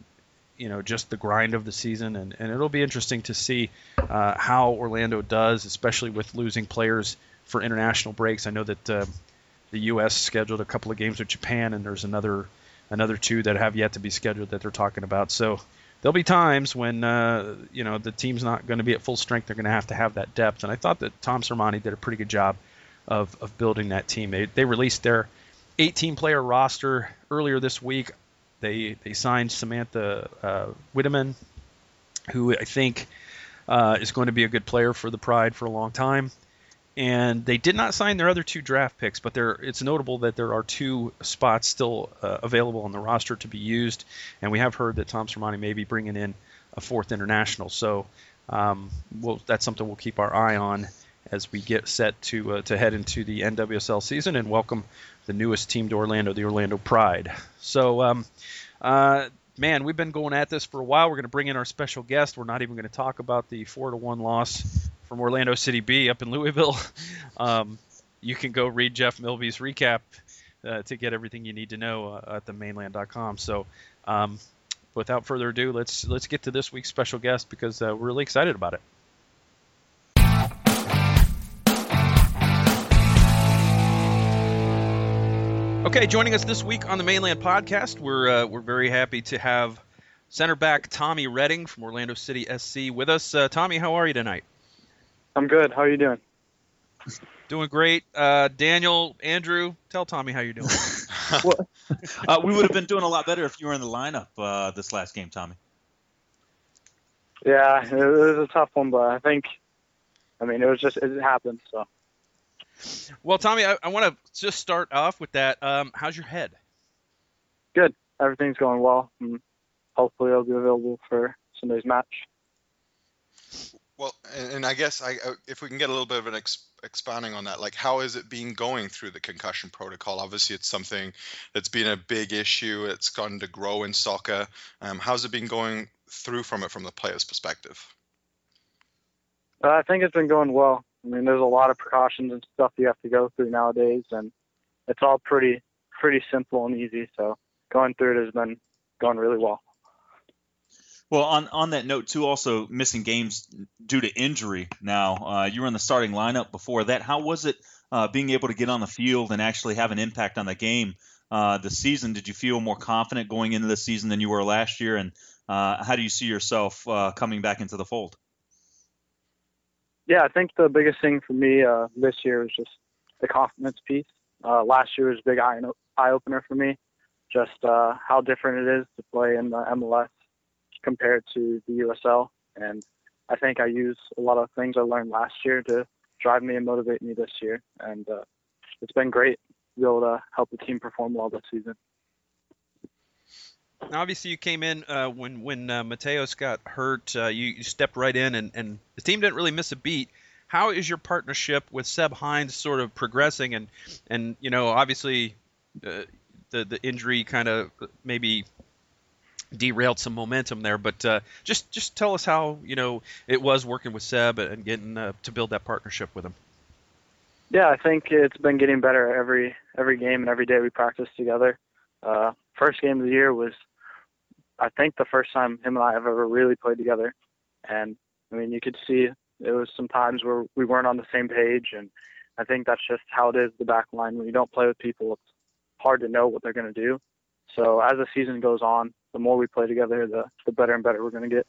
you know just the grind of the season, and, and it'll be interesting to see uh, how Orlando does, especially with losing players for international breaks. I know that uh, the U.S. scheduled a couple of games with Japan, and there's another another two that have yet to be scheduled that they're talking about. So there'll be times when uh, you know the team's not going to be at full strength. They're going to have to have that depth, and I thought that Tom Sermanni did a pretty good job of, of building that team. They, they released their 18 player roster earlier this week. They they signed Samantha uh, who I think uh, is going to be a good player for the Pride for a long time. And they did not sign their other two draft picks, but there it's notable that there are two spots still uh, available on the roster to be used. And we have heard that Tom Sermanni may be bringing in a fourth international. So um, we'll, that's something we'll keep our eye on as we get set to uh, to head into the NWSL season and welcome the newest team to Orlando, the Orlando Pride. So, um, uh, man, we've been going at this for a while. We're going to bring in our special guest. We're not even going to talk about the four to one loss from Orlando City B up in Louisville. Um, you can go read Jeff Milby's recap uh, to get everything you need to know uh, at themaneland.com. So. Um, without further ado, let's let's get to this week's special guest because uh, we're really excited about it. Okay, joining us this week on the Mane Land Podcast, we're uh, we're very happy to have center back Tommy Redding from Orlando City SC with us. Uh, Tommy, how are you tonight? I'm good. How are you doing? Doing great. Uh, Daniel, Andrew, tell Tommy how you're doing. Uh, we would have been doing a lot better if you were in the lineup uh, this last game, Tommy. Yeah, it was a tough one, but I think, I mean, it was just it happened. So well, Tommy, I, I want to just start off with that. Um, how's your head? Good. Everything's going well. And hopefully, I'll be available for Sunday's match. Well, and, and I guess I, uh, if we can get a little bit of an ex- expanding on that, like how is it been going through the concussion protocol? Obviously, it's something that's been a big issue. It's gotten to grow in soccer. Um, how's it been going through from it from the player's perspective? Uh, I think it's been going well. I mean, there's a lot of precautions and stuff you have to go through nowadays, and it's all pretty pretty simple and easy. So going through it has been going really well. Well, on on that note too, also missing games due to injury. Now, uh, you were in the starting lineup before that. How was it uh, being able to get on the field and actually have an impact on the game uh, season? Did you feel more confident going into the season than you were last year? And uh, how do you see yourself uh, coming back into the fold? Yeah, I think the biggest thing for me uh, this year is just the confidence piece. Uh, last year was a big eye, eye opener for me, just uh, how different it is to play in the MLS compared to the USL. And I think I use a lot of things I learned last year to drive me and motivate me this year. And uh, it's been great to be able to help the team perform well this season. Now, obviously, you came in uh, when when uh, Mateos got hurt. Uh, you, you, stepped right in, and, and the team didn't really miss a beat. How is your partnership with Seb Hines sort of progressing? And and you know, obviously, uh, the the injury kind of maybe derailed some momentum there. But uh, just just tell us how you know it was working with Seb and getting uh, to build that partnership with him. Yeah, I think it's been getting better every every game and every day we practice together. Uh, first game of the year was I think the first time him and I have ever really played together. And I mean, you could see it was some times where we weren't on the same page, and I think that's just how it is the back line. When you don't play with people, it's hard to know what they're going to do. So as the season goes on, the more we play together, the the better and better we're going to get.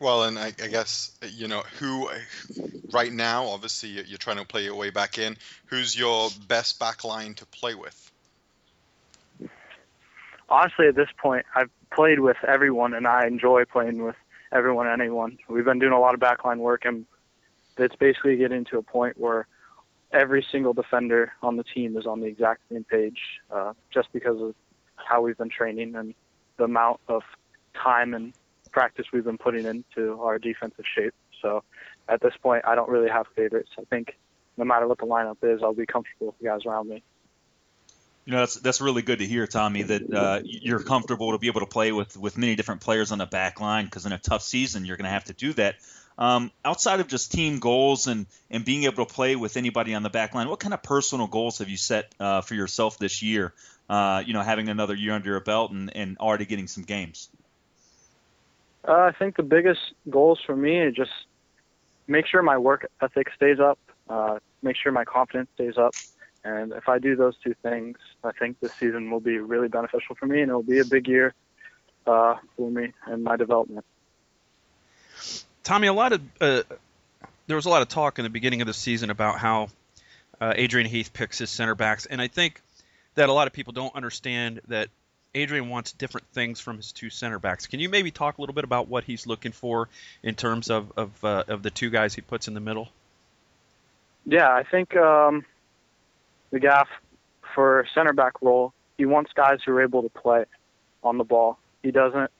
Well, and I, I, guess you know who right now. Obviously, you're trying to play your way back in. Who's your best back line to play with? Honestly, at this point, I've played with everyone, and I enjoy playing with everyone and anyone. We've been doing a lot of backline work, and it's basically getting to a point where every single defender on the team is on the exact same page, uh, just because of how we've been training and the amount of time and practice we've been putting into our defensive shape. So at this point, I don't really have favorites. I think no matter what the lineup is, I'll be comfortable with the guys around me. You know, that's that's really good to hear, Tommy. That uh, you're comfortable to be able to play with with many different players on the back line because in a tough season, you're going to have to do that. Um, outside of just team goals and and being able to play with anybody on the back line, what kind of personal goals have you set uh, for yourself this year? Uh, you know, having another year under your belt and, and already getting some games. Uh, I think the biggest goals for me are just make sure my work ethic stays up, uh, make sure my confidence stays up, and if I do those two things, I think this season will be really beneficial for me, and it will be a big year uh, for me and my development. Tommy, a lot of uh, there was a lot of talk in the beginning of the season about how uh, Adrian Heath picks his center backs, and I think that a lot of people don't understand that Adrian wants different things from his two center backs. Can you maybe talk a little bit about what he's looking for in terms of of, uh, of the two guys he puts in the middle? Yeah, I think um, the gaff for center back role, he wants guys who are able to play on the ball. He doesn't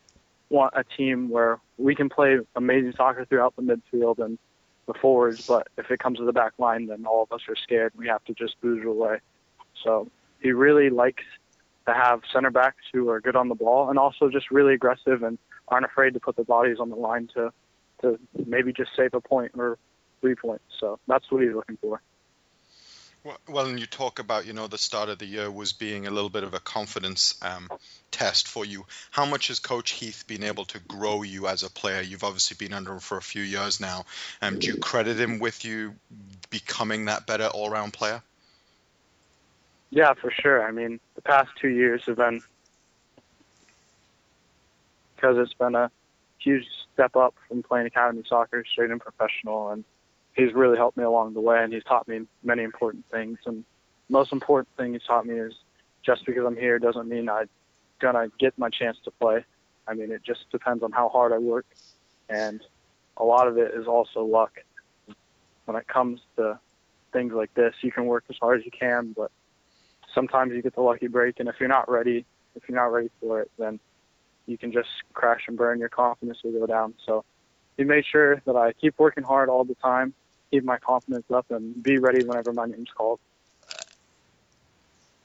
want a team where we can play amazing soccer throughout the midfield and the forwards, but if it comes to the back line, then all of us are scared. We have to just booze away. So he really likes to have center backs who are good on the ball and also just really aggressive and aren't afraid to put their bodies on the line to to maybe just save a point or three points. So that's what he's looking for. Well, and you talk about, you know, the start of the year was being a little bit of a confidence um, test for you. How much has Coach Heath been able to grow you as a player? You've obviously been under him for a few years now. Um, do you credit him with you becoming that better all-round player? Yeah, for sure. I mean, the past two years have been because it's been a huge step up from playing academy soccer straight in professional, and he's really helped me along the way, and he's taught me many important things. And most important thing he's taught me is just because I'm here doesn't mean I'm gonna get my chance to play. I mean, it just depends on how hard I work, and a lot of it is also luck. When it comes to things like this, you can work as hard as you can, but sometimes you get the lucky break, and if you're not ready, if you're not ready for it, then you can just crash and burn. Your confidence will go down. So he made sure that I keep working hard all the time, keep my confidence up, and be ready whenever my name's called.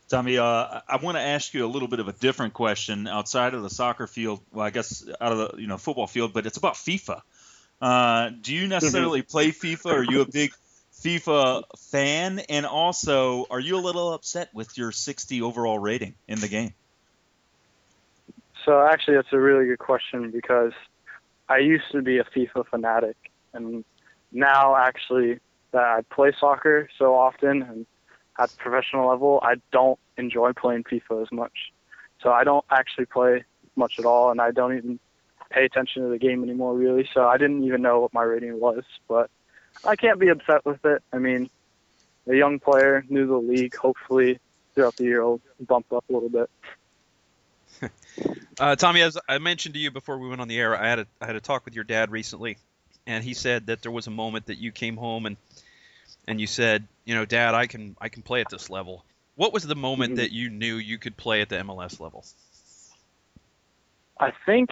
Tommy, uh, I want to ask you a little bit of a different question outside of the soccer field. Well, I guess out of the you know football field, but it's about FIFA. Uh, do you necessarily mm-hmm. play FIFA? Are you a big FIFA fan? And also, are you a little upset with your 60 overall rating in the game? So actually, that's a really good question because I used to be a FIFA fanatic, and now actually that I play soccer so often and at the professional level, I don't enjoy playing FIFA as much. So I don't actually play much at all, and I don't even pay attention to the game anymore, really. So I didn't even know what my rating was, but I can't be upset with it. I mean, a young player, new to the league. Hopefully, throughout the year, will bump up a little bit. uh, Tommy, as I mentioned to you before we went on the air, I had a I had a talk with your dad recently, and he said that there was a moment that you came home and and you said, you know, Dad, I can I can play at this level. What was the moment mm-hmm. that you knew you could play at the MLS level? I think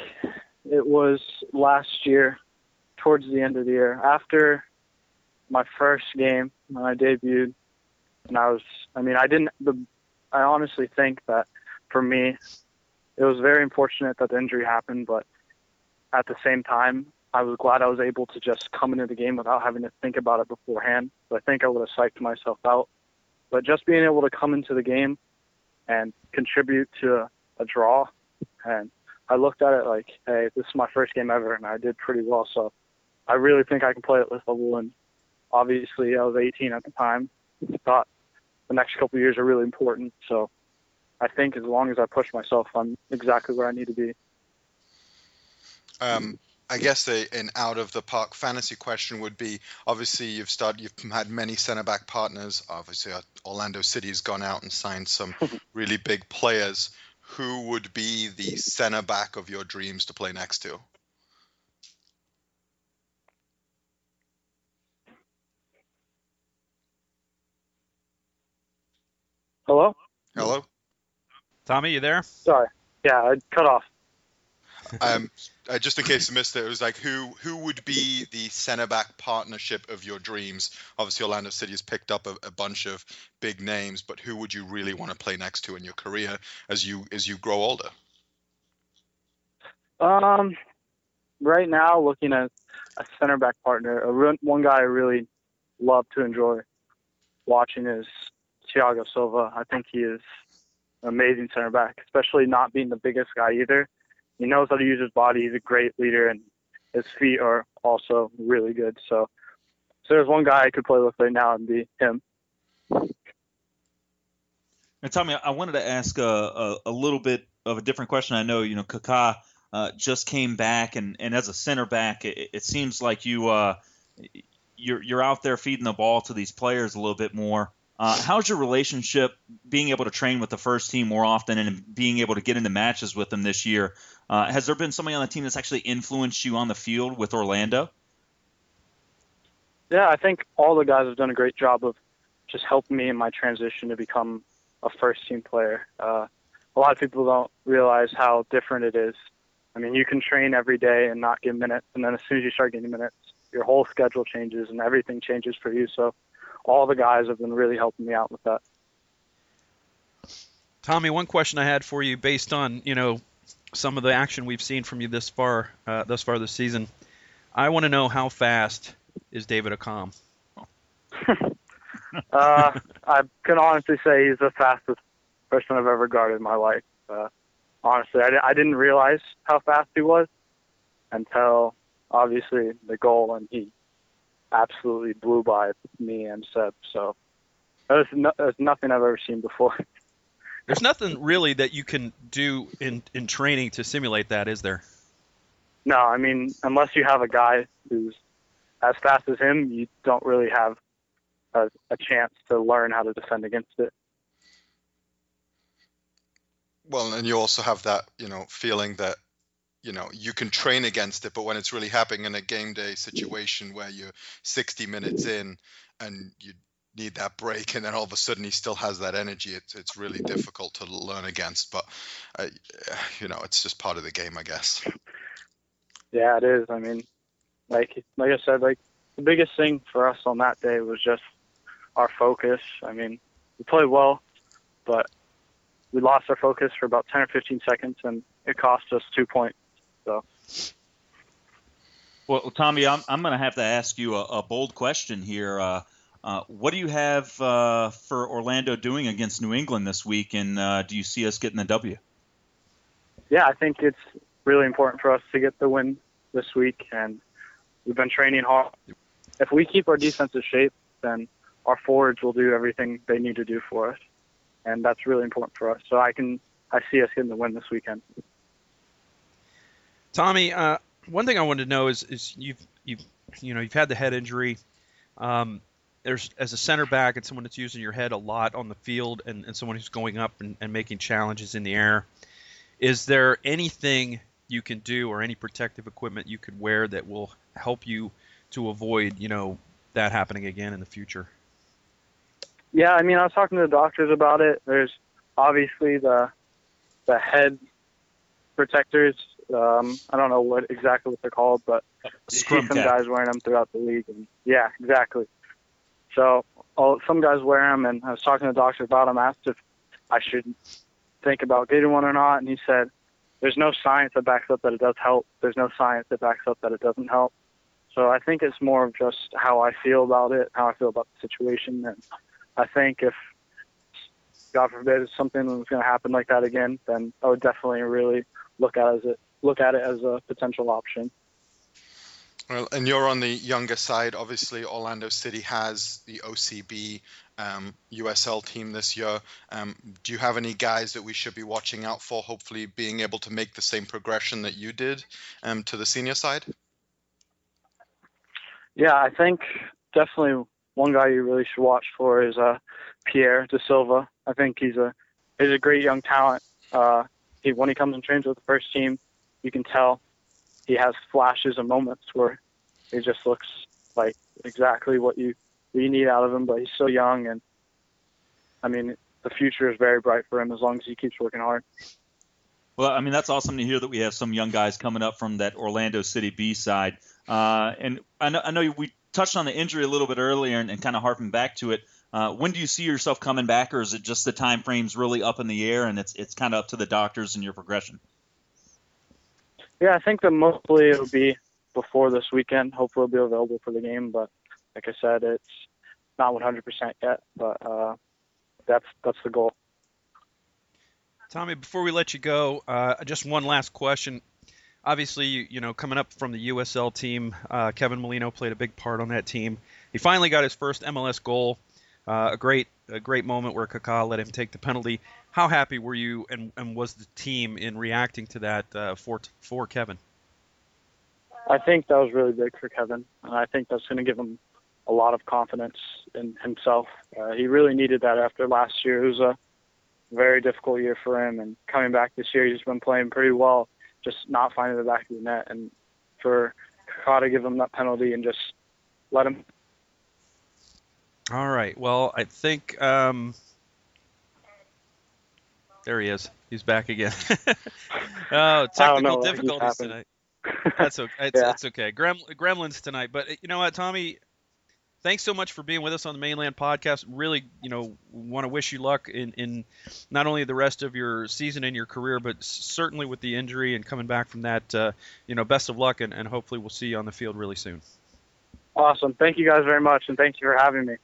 it was last year, towards the end of the year, after my first game when I debuted, and I was, I mean, I didn't, the, I honestly think that for me, it was very unfortunate that the injury happened, but at the same time, I was glad I was able to just come into the game without having to think about it beforehand. So I think I would have psyched myself out. But just being able to come into the game and contribute to a, a draw, and I looked at it like, hey, this is my first game ever, and I did pretty well. So I really think I can play at this level, and obviously I was 18 at the time. I Thought the next couple years are really important. So I think as long as I push myself, I'm exactly where I need to be. Um, I guess a, an out of the park fantasy question would be obviously you've started you've had many center back partners. Obviously, uh, Orlando City has gone out and signed some really big players. Who would be the center back of your dreams to play next to? Hello? Hello. Tommy, you there? Sorry. Yeah, I cut off. Um, uh, just in case you missed it, it was like who who would be the center back partnership of your dreams? Obviously, Orlando City has picked up a, a bunch of big names, but who would you really want to play next to in your career as you as you grow older? Um, right now, looking at a center back partner, a re- one guy I really love to enjoy watching is Thiago Silva. I think he is an amazing center back, especially not being the biggest guy either. He knows how to use his body. He's a great leader, and his feet are also really good. So, so there's one guy I could play with right now and be him. And Tommy, I wanted to ask a, a, a little bit of a different question. I know you know Kaká uh, just came back, and, and as a center back, it, it seems like you uh, you're you're out there feeding the ball to these players a little bit more. Uh, how's your relationship being able to train with the first team more often and being able to get into matches with them this year? Uh, has there been somebody on the team that's actually influenced you on the field with Orlando? Yeah, I think all the guys have done a great job of just helping me in my transition to become a first team player. Uh, a lot of people don't realize how different it is. I mean, you can train every day and not get minutes, and then as soon as you start getting minutes, your whole schedule changes and everything changes for you. So all the guys have been really helping me out with that. Tommy, one question I had for you, based on you know some of the action we've seen from you this far, uh, thus far this season, I want to know how fast is David Accam? uh, I can honestly say he's the fastest person I've ever guarded in my life. Uh, honestly, I, I didn't realize how fast he was until obviously the goal, and he absolutely blew by me and Seb. So there's, no, there's nothing I've ever seen before. There's nothing really that you can do in in training to simulate that, is there? No, I mean unless you have a guy who's as fast as him, you don't really have a, a chance to learn how to defend against it. Well, and you also have that, you know, feeling that, you know, you can train against it, but when it's really happening in a game day situation where you're 60 minutes in and you need that break, and then all of a sudden he still has that energy, it's it's really difficult to learn against. But, uh, you know, it's just part of the game, I guess. Yeah, it is. I mean, like like I said, like the biggest thing for us on that day was just our focus. I mean, we played well, but we lost our focus for about 10 or 15 seconds, and it cost us two points. So. Well, Tommy, I'm, I'm going to have to ask you a, a bold question here. Uh, uh, what do you have uh, for Orlando doing against New England this week, and uh, do you see us getting the W? Yeah, I think it's really important for us to get the win this week, and we've been training hard. If we keep our defensive shape, then our forwards will do everything they need to do for us, and that's really important for us. So I can I see us getting the win this weekend. Tommy, uh, one thing I wanted to know is is you've you've you know you've had the head injury. Um, there's as a center back and someone that's using your head a lot on the field and, and someone who's going up and, and making challenges in the air. Is there anything you can do or any protective equipment you could wear that will help you to avoid, you know, that happening again in the future? Yeah, I mean, I was talking to the doctors about it. There's obviously the the head protectors. Um, I don't know what exactly what they're called, but you see some guys wearing them throughout the league. And yeah, exactly. So all, some guys wear them, and I was talking to the doctor about them. Asked if I should think about getting one or not, and he said there's no science that backs up that it does help. There's no science that backs up that it doesn't help. So I think it's more of just how I feel about it, how I feel about the situation, and I think if God forbid something was going to happen like that again, then I would definitely really look at it as look at it as a potential option. Well, and you're on the younger side. Obviously, Orlando City has the OCB um, USL team this year. Um, do you have any guys that we should be watching out for? Hopefully, being able to make the same progression that you did um, to the senior side. Yeah, I think definitely one guy you really should watch for is uh, Pierre da Silva. I think he's a he's a great young talent. Uh, he when he comes and trains with the first team, you can tell he has flashes and moments where he just looks like exactly what you what you need out of him. But he's so young, and I mean, the future is very bright for him as long as he keeps working hard. Well, I mean, that's awesome to hear that we have some young guys coming up from that Orlando City B side. Uh, and I know, I know we touched on the injury a little bit earlier and, and kind of harping back to it. Uh, when do you see yourself coming back, or is it just the time frame's really up in the air and it's it's kind of up to the doctors and your progression? Yeah, I think that mostly it'll be before this weekend. Hopefully, it'll be available for the game. But like I said, it's not 100% yet. But uh, that's that's the goal. Tommy, before we let you go, uh, just one last question. Obviously, you, you, know, coming up from the USL team, uh, Kevin Molino played a big part on that team. He finally got his first MLS goal. Uh, a great, a great moment where Kaká let him take the penalty. How happy were you, and, and was the team in reacting to that uh, for for Kevin? I think that was really big for Kevin, and I think that's going to give him a lot of confidence in himself. Uh, he really needed that after last year. It was a very difficult year for him, and coming back this year, he's been playing pretty well, just not finding the back of the net. And for Kaká to give him that penalty and just let him. All right. Well, I think um, there he is. He's back again. oh, technical difficulties tonight. That's okay. It's, yeah. it's okay. Grem, gremlins tonight, but you know what, Tommy? thanks so much for being with us on the Mane Land Podcast. Really, you know, want to wish you luck in, in not only the rest of your season and your career, but certainly with the injury and coming back from that. Uh, you know, best of luck, and, and hopefully we'll see you on the field really soon. Awesome. Thank you guys very much, and thank you for having me.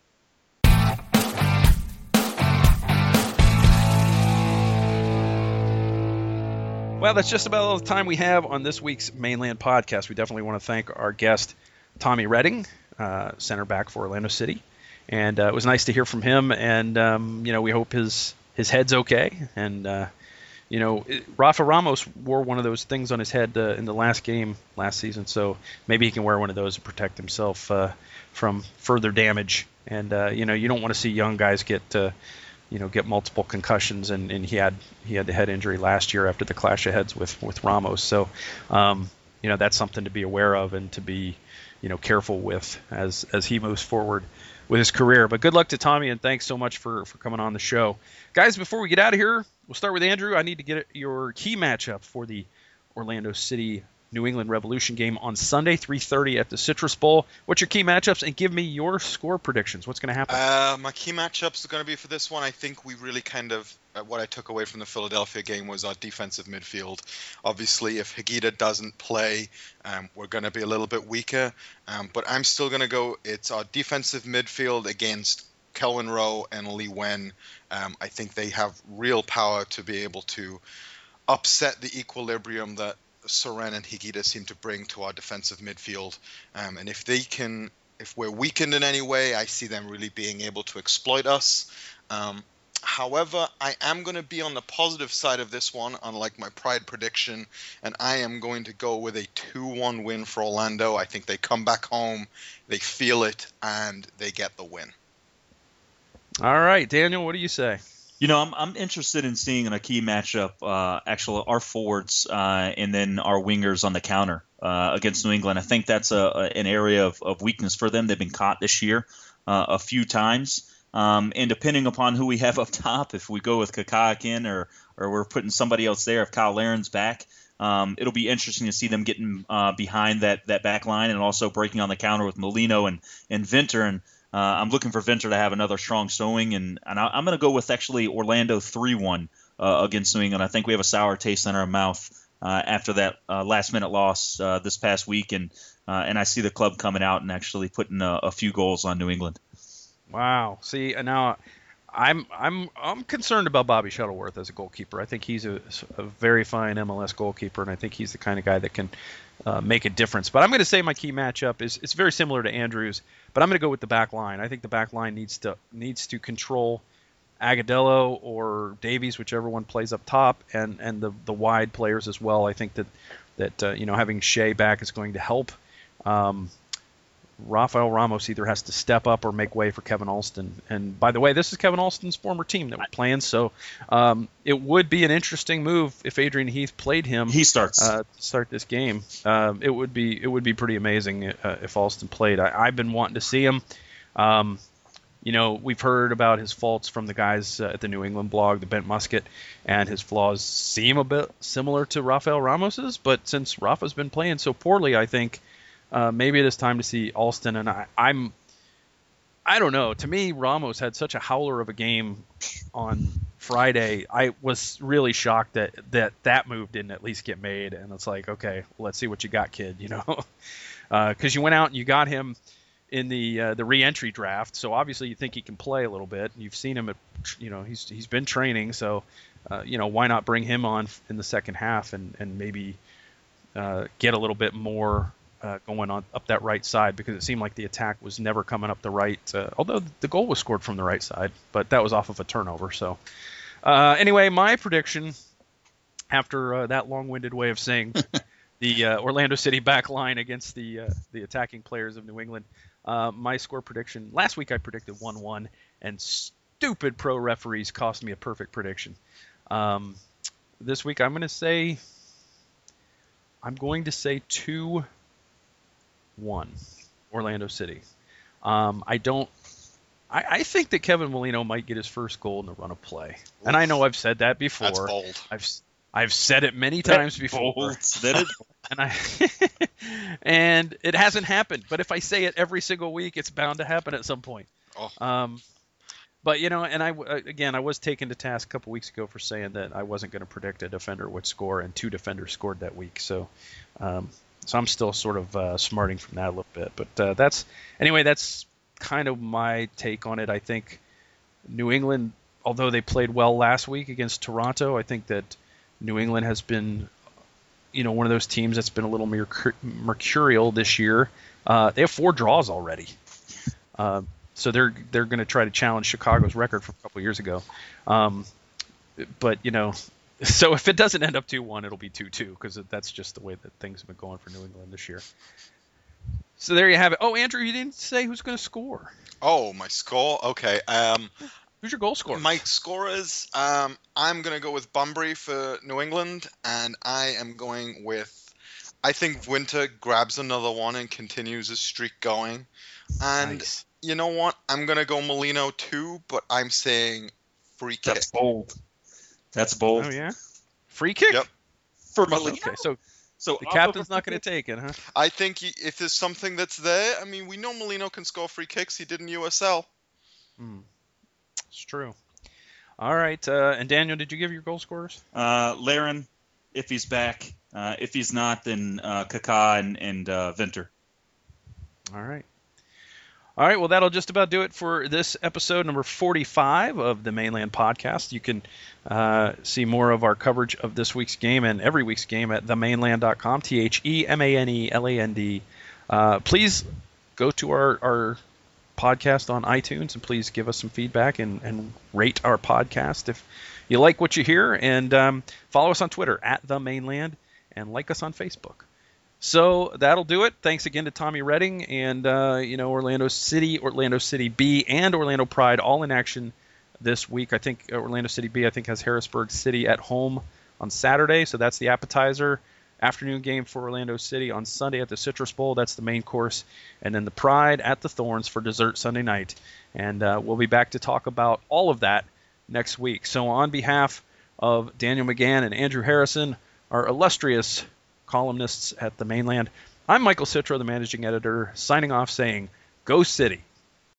Well, that's just about all the time we have on this week's Mane Land Podcast. We definitely want to thank our guest, Tommy Redding, uh, center back for Orlando City, and uh, it was nice to hear from him. And um, you know, we hope his his head's okay. And uh, you know, Rafa Ramos wore one of those things on his head uh, in the last game last season, so maybe he can wear one of those to protect himself uh, from further damage. And uh, you know, you don't want to see young guys get you know get multiple concussions and, and he had he had the head injury last year after the clash of heads with with Ramos so um, you know that's something to be aware of and to be you know careful with as as he moves forward with his career. But good luck to Tommy, and thanks so much for for coming on the show, guys. Before we get out of here, we'll start with Andrew. I need to get your key matchup for the Orlando City New England Revolution game on Sunday, 3:30 at the Citrus Bowl. What's your key matchups, and give me your score predictions. What's going to happen? Uh, my key matchups are going to be for this one. I think we really kind of uh, what I took away from the Philadelphia game was our defensive midfield. Obviously, if Higuita doesn't play, um, we're going to be a little bit weaker. Um, but I'm still going to go. It's our defensive midfield against Kelyn Rowe and Lee Nguyen. Um, I think they have real power to be able to upset the equilibrium that Soren and Higuita seem to bring to our defensive midfield. Um, and if they can, if we're weakened in any way, I see them really being able to exploit us. Um, however, I am going to be on the positive side of this one, unlike my pride prediction, and I am going to go with a 2 1 win for Orlando. I think they come back home, they feel it, and they get the win. All right, Daniel, what do you say? You know, I'm, I'm interested in seeing in a key matchup, uh, actually, our forwards uh, and then our wingers on the counter uh, against New England. I think that's a, a, an area of, of weakness for them. They've been caught this year uh, a few times. Um, and depending upon who we have up top, if we go with Kaká in or, or we're putting somebody else there, if Cyle Larin's back, um, it'll be interesting to see them getting uh, behind that, that back line and also breaking on the counter with Molino and, and Winter. And uh, I'm looking for Winter to have another strong showing, and, and I, am going to go with actually Orlando 3 1 uh, against New England. I think we have a sour taste in our mouth uh, after that uh, last minute loss uh, this past week, and, uh, and I see the club coming out and actually putting a, a few goals on New England. Wow. See, now I'm I'm I'm concerned about Bobby Shuttleworth as a goalkeeper. I think he's a, a very fine MLS goalkeeper, and I think he's the kind of guy that can uh, make a difference. But I'm going to say my key matchup is it's very similar to Andrews, but I'm going to go with the back line. I think the back line needs to needs to control Agudelo or Davies, whichever one plays up top, and and the the wide players as well. I think that that uh, you know having Shea back is going to help. Um, Rafael Ramos either has to step up or make way for Kevin Alston. And by the way, this is Kevin Alston's former team that we're playing, so um, it would be an interesting move if Adrian Heath played him. He starts uh, start this game. Um, it would be it would be pretty amazing uh, if Alston played. I, have been wanting to see him. Um, you know, we've heard about his faults from the guys uh, at the New England blog, the Bent Musket, and his flaws seem a bit similar to Rafael Ramos's. But since Rafa's been playing so poorly, I think uh, maybe it is time to see Alston. And I, I'm, I don't know. To me, Ramos had such a howler of a game on Friday. I was really shocked that that that move didn't at least get made. And it's like, okay, let's see what you got, kid. You know, because uh, you went out and you got him in the uh, the reentry draft. So obviously you think he can play a little bit. You've seen him at, you know, he's he's been training. So, uh, you know, why not bring him on in the second half and and maybe uh, get a little bit more uh, going on up that right side because it seemed like the attack was never coming up the right. Uh, although the goal was scored from the right side, but that was off of a turnover. So uh, anyway, my prediction after uh, that long-winded way of saying the uh, Orlando City back line against the uh, the attacking players of New England. my score prediction last week I predicted 1-1, and stupid pro referees cost me a perfect prediction. Um, this week I'm going to say I'm going to say two one, Orlando City. Um, I don't. I, I, think that Kevin Molino might get his first goal in the run of play, Oof. and I know I've said that before. That's bold. I've I've said it many times before. That is, and I and it hasn't happened. But if I say it every single week, it's bound to happen at some point. Oh. Um, but you know, and I again, I was taken to task a couple weeks ago for saying that I wasn't going to predict a defender would score, and two defenders scored that week. So um, so I'm still sort of uh, smarting from that a little bit. But uh, that's anyway. That's kind of my take on it. I think New England, although they played well last week against Toronto, I think that New England has been, you know, one of those teams that's been a little merc- mercurial this year. Uh, they have four draws already. Uh, so they're they're going to try to challenge Chicago's record from a couple years ago. Um, but you know, so if it doesn't end up 2-1, it'll be 2-2 because that's just the way that things have been going for New England this year. So there you have it. Oh, Andrew, you didn't say who's going to score. Oh, my score. Okay. Um, who's your goal scorer? My score is um, I'm going to go with Bunbury for New England, and I am going with. I think Winter grabs another one and continues his streak going. And nice. you know what? I'm going to go Molino too, but I'm saying free kick. That's bold. That's bold. Oh yeah, free kick. Yep. For Molino. Okay, so so the captain's not going to take it, huh? I think he, if there's something that's there, I mean, we know Molino can score free kicks. He did in USL. Hmm. It's true. All right, uh, and Daniel, did you give your goal scorers? Uh, Larin, if he's back. Uh, if he's not, then uh, Kaká and, and uh, Winter. All right. All right, well, that'll just about do it for this episode number 45 of the Mane Land Podcast. You can uh, see more of our coverage of this week's game and every week's game at themaneland.com, T H E M A N E L A N D. Uh, please go to our, our podcast on iTunes and please give us some feedback and, and rate our podcast if you like what you hear. And um, follow us on Twitter at the Mane Land and like us on Facebook. So that'll do it. Thanks again to Tommy Redding and uh, you know Orlando City, Orlando City B, and Orlando Pride all in action this week. I think uh, Orlando City B I think has Harrisburg City at home on Saturday, so that's the appetizer. Afternoon game for Orlando City on Sunday at the Citrus Bowl. That's the main course, and then the Pride at the Thorns for dessert Sunday night. And uh, we'll be back to talk about all of that next week. So on behalf of Daniel McGann and Andrew Harrison, our illustrious columnists at the Mane Land. I'm Michael Citro, the managing editor, signing off saying, Go City.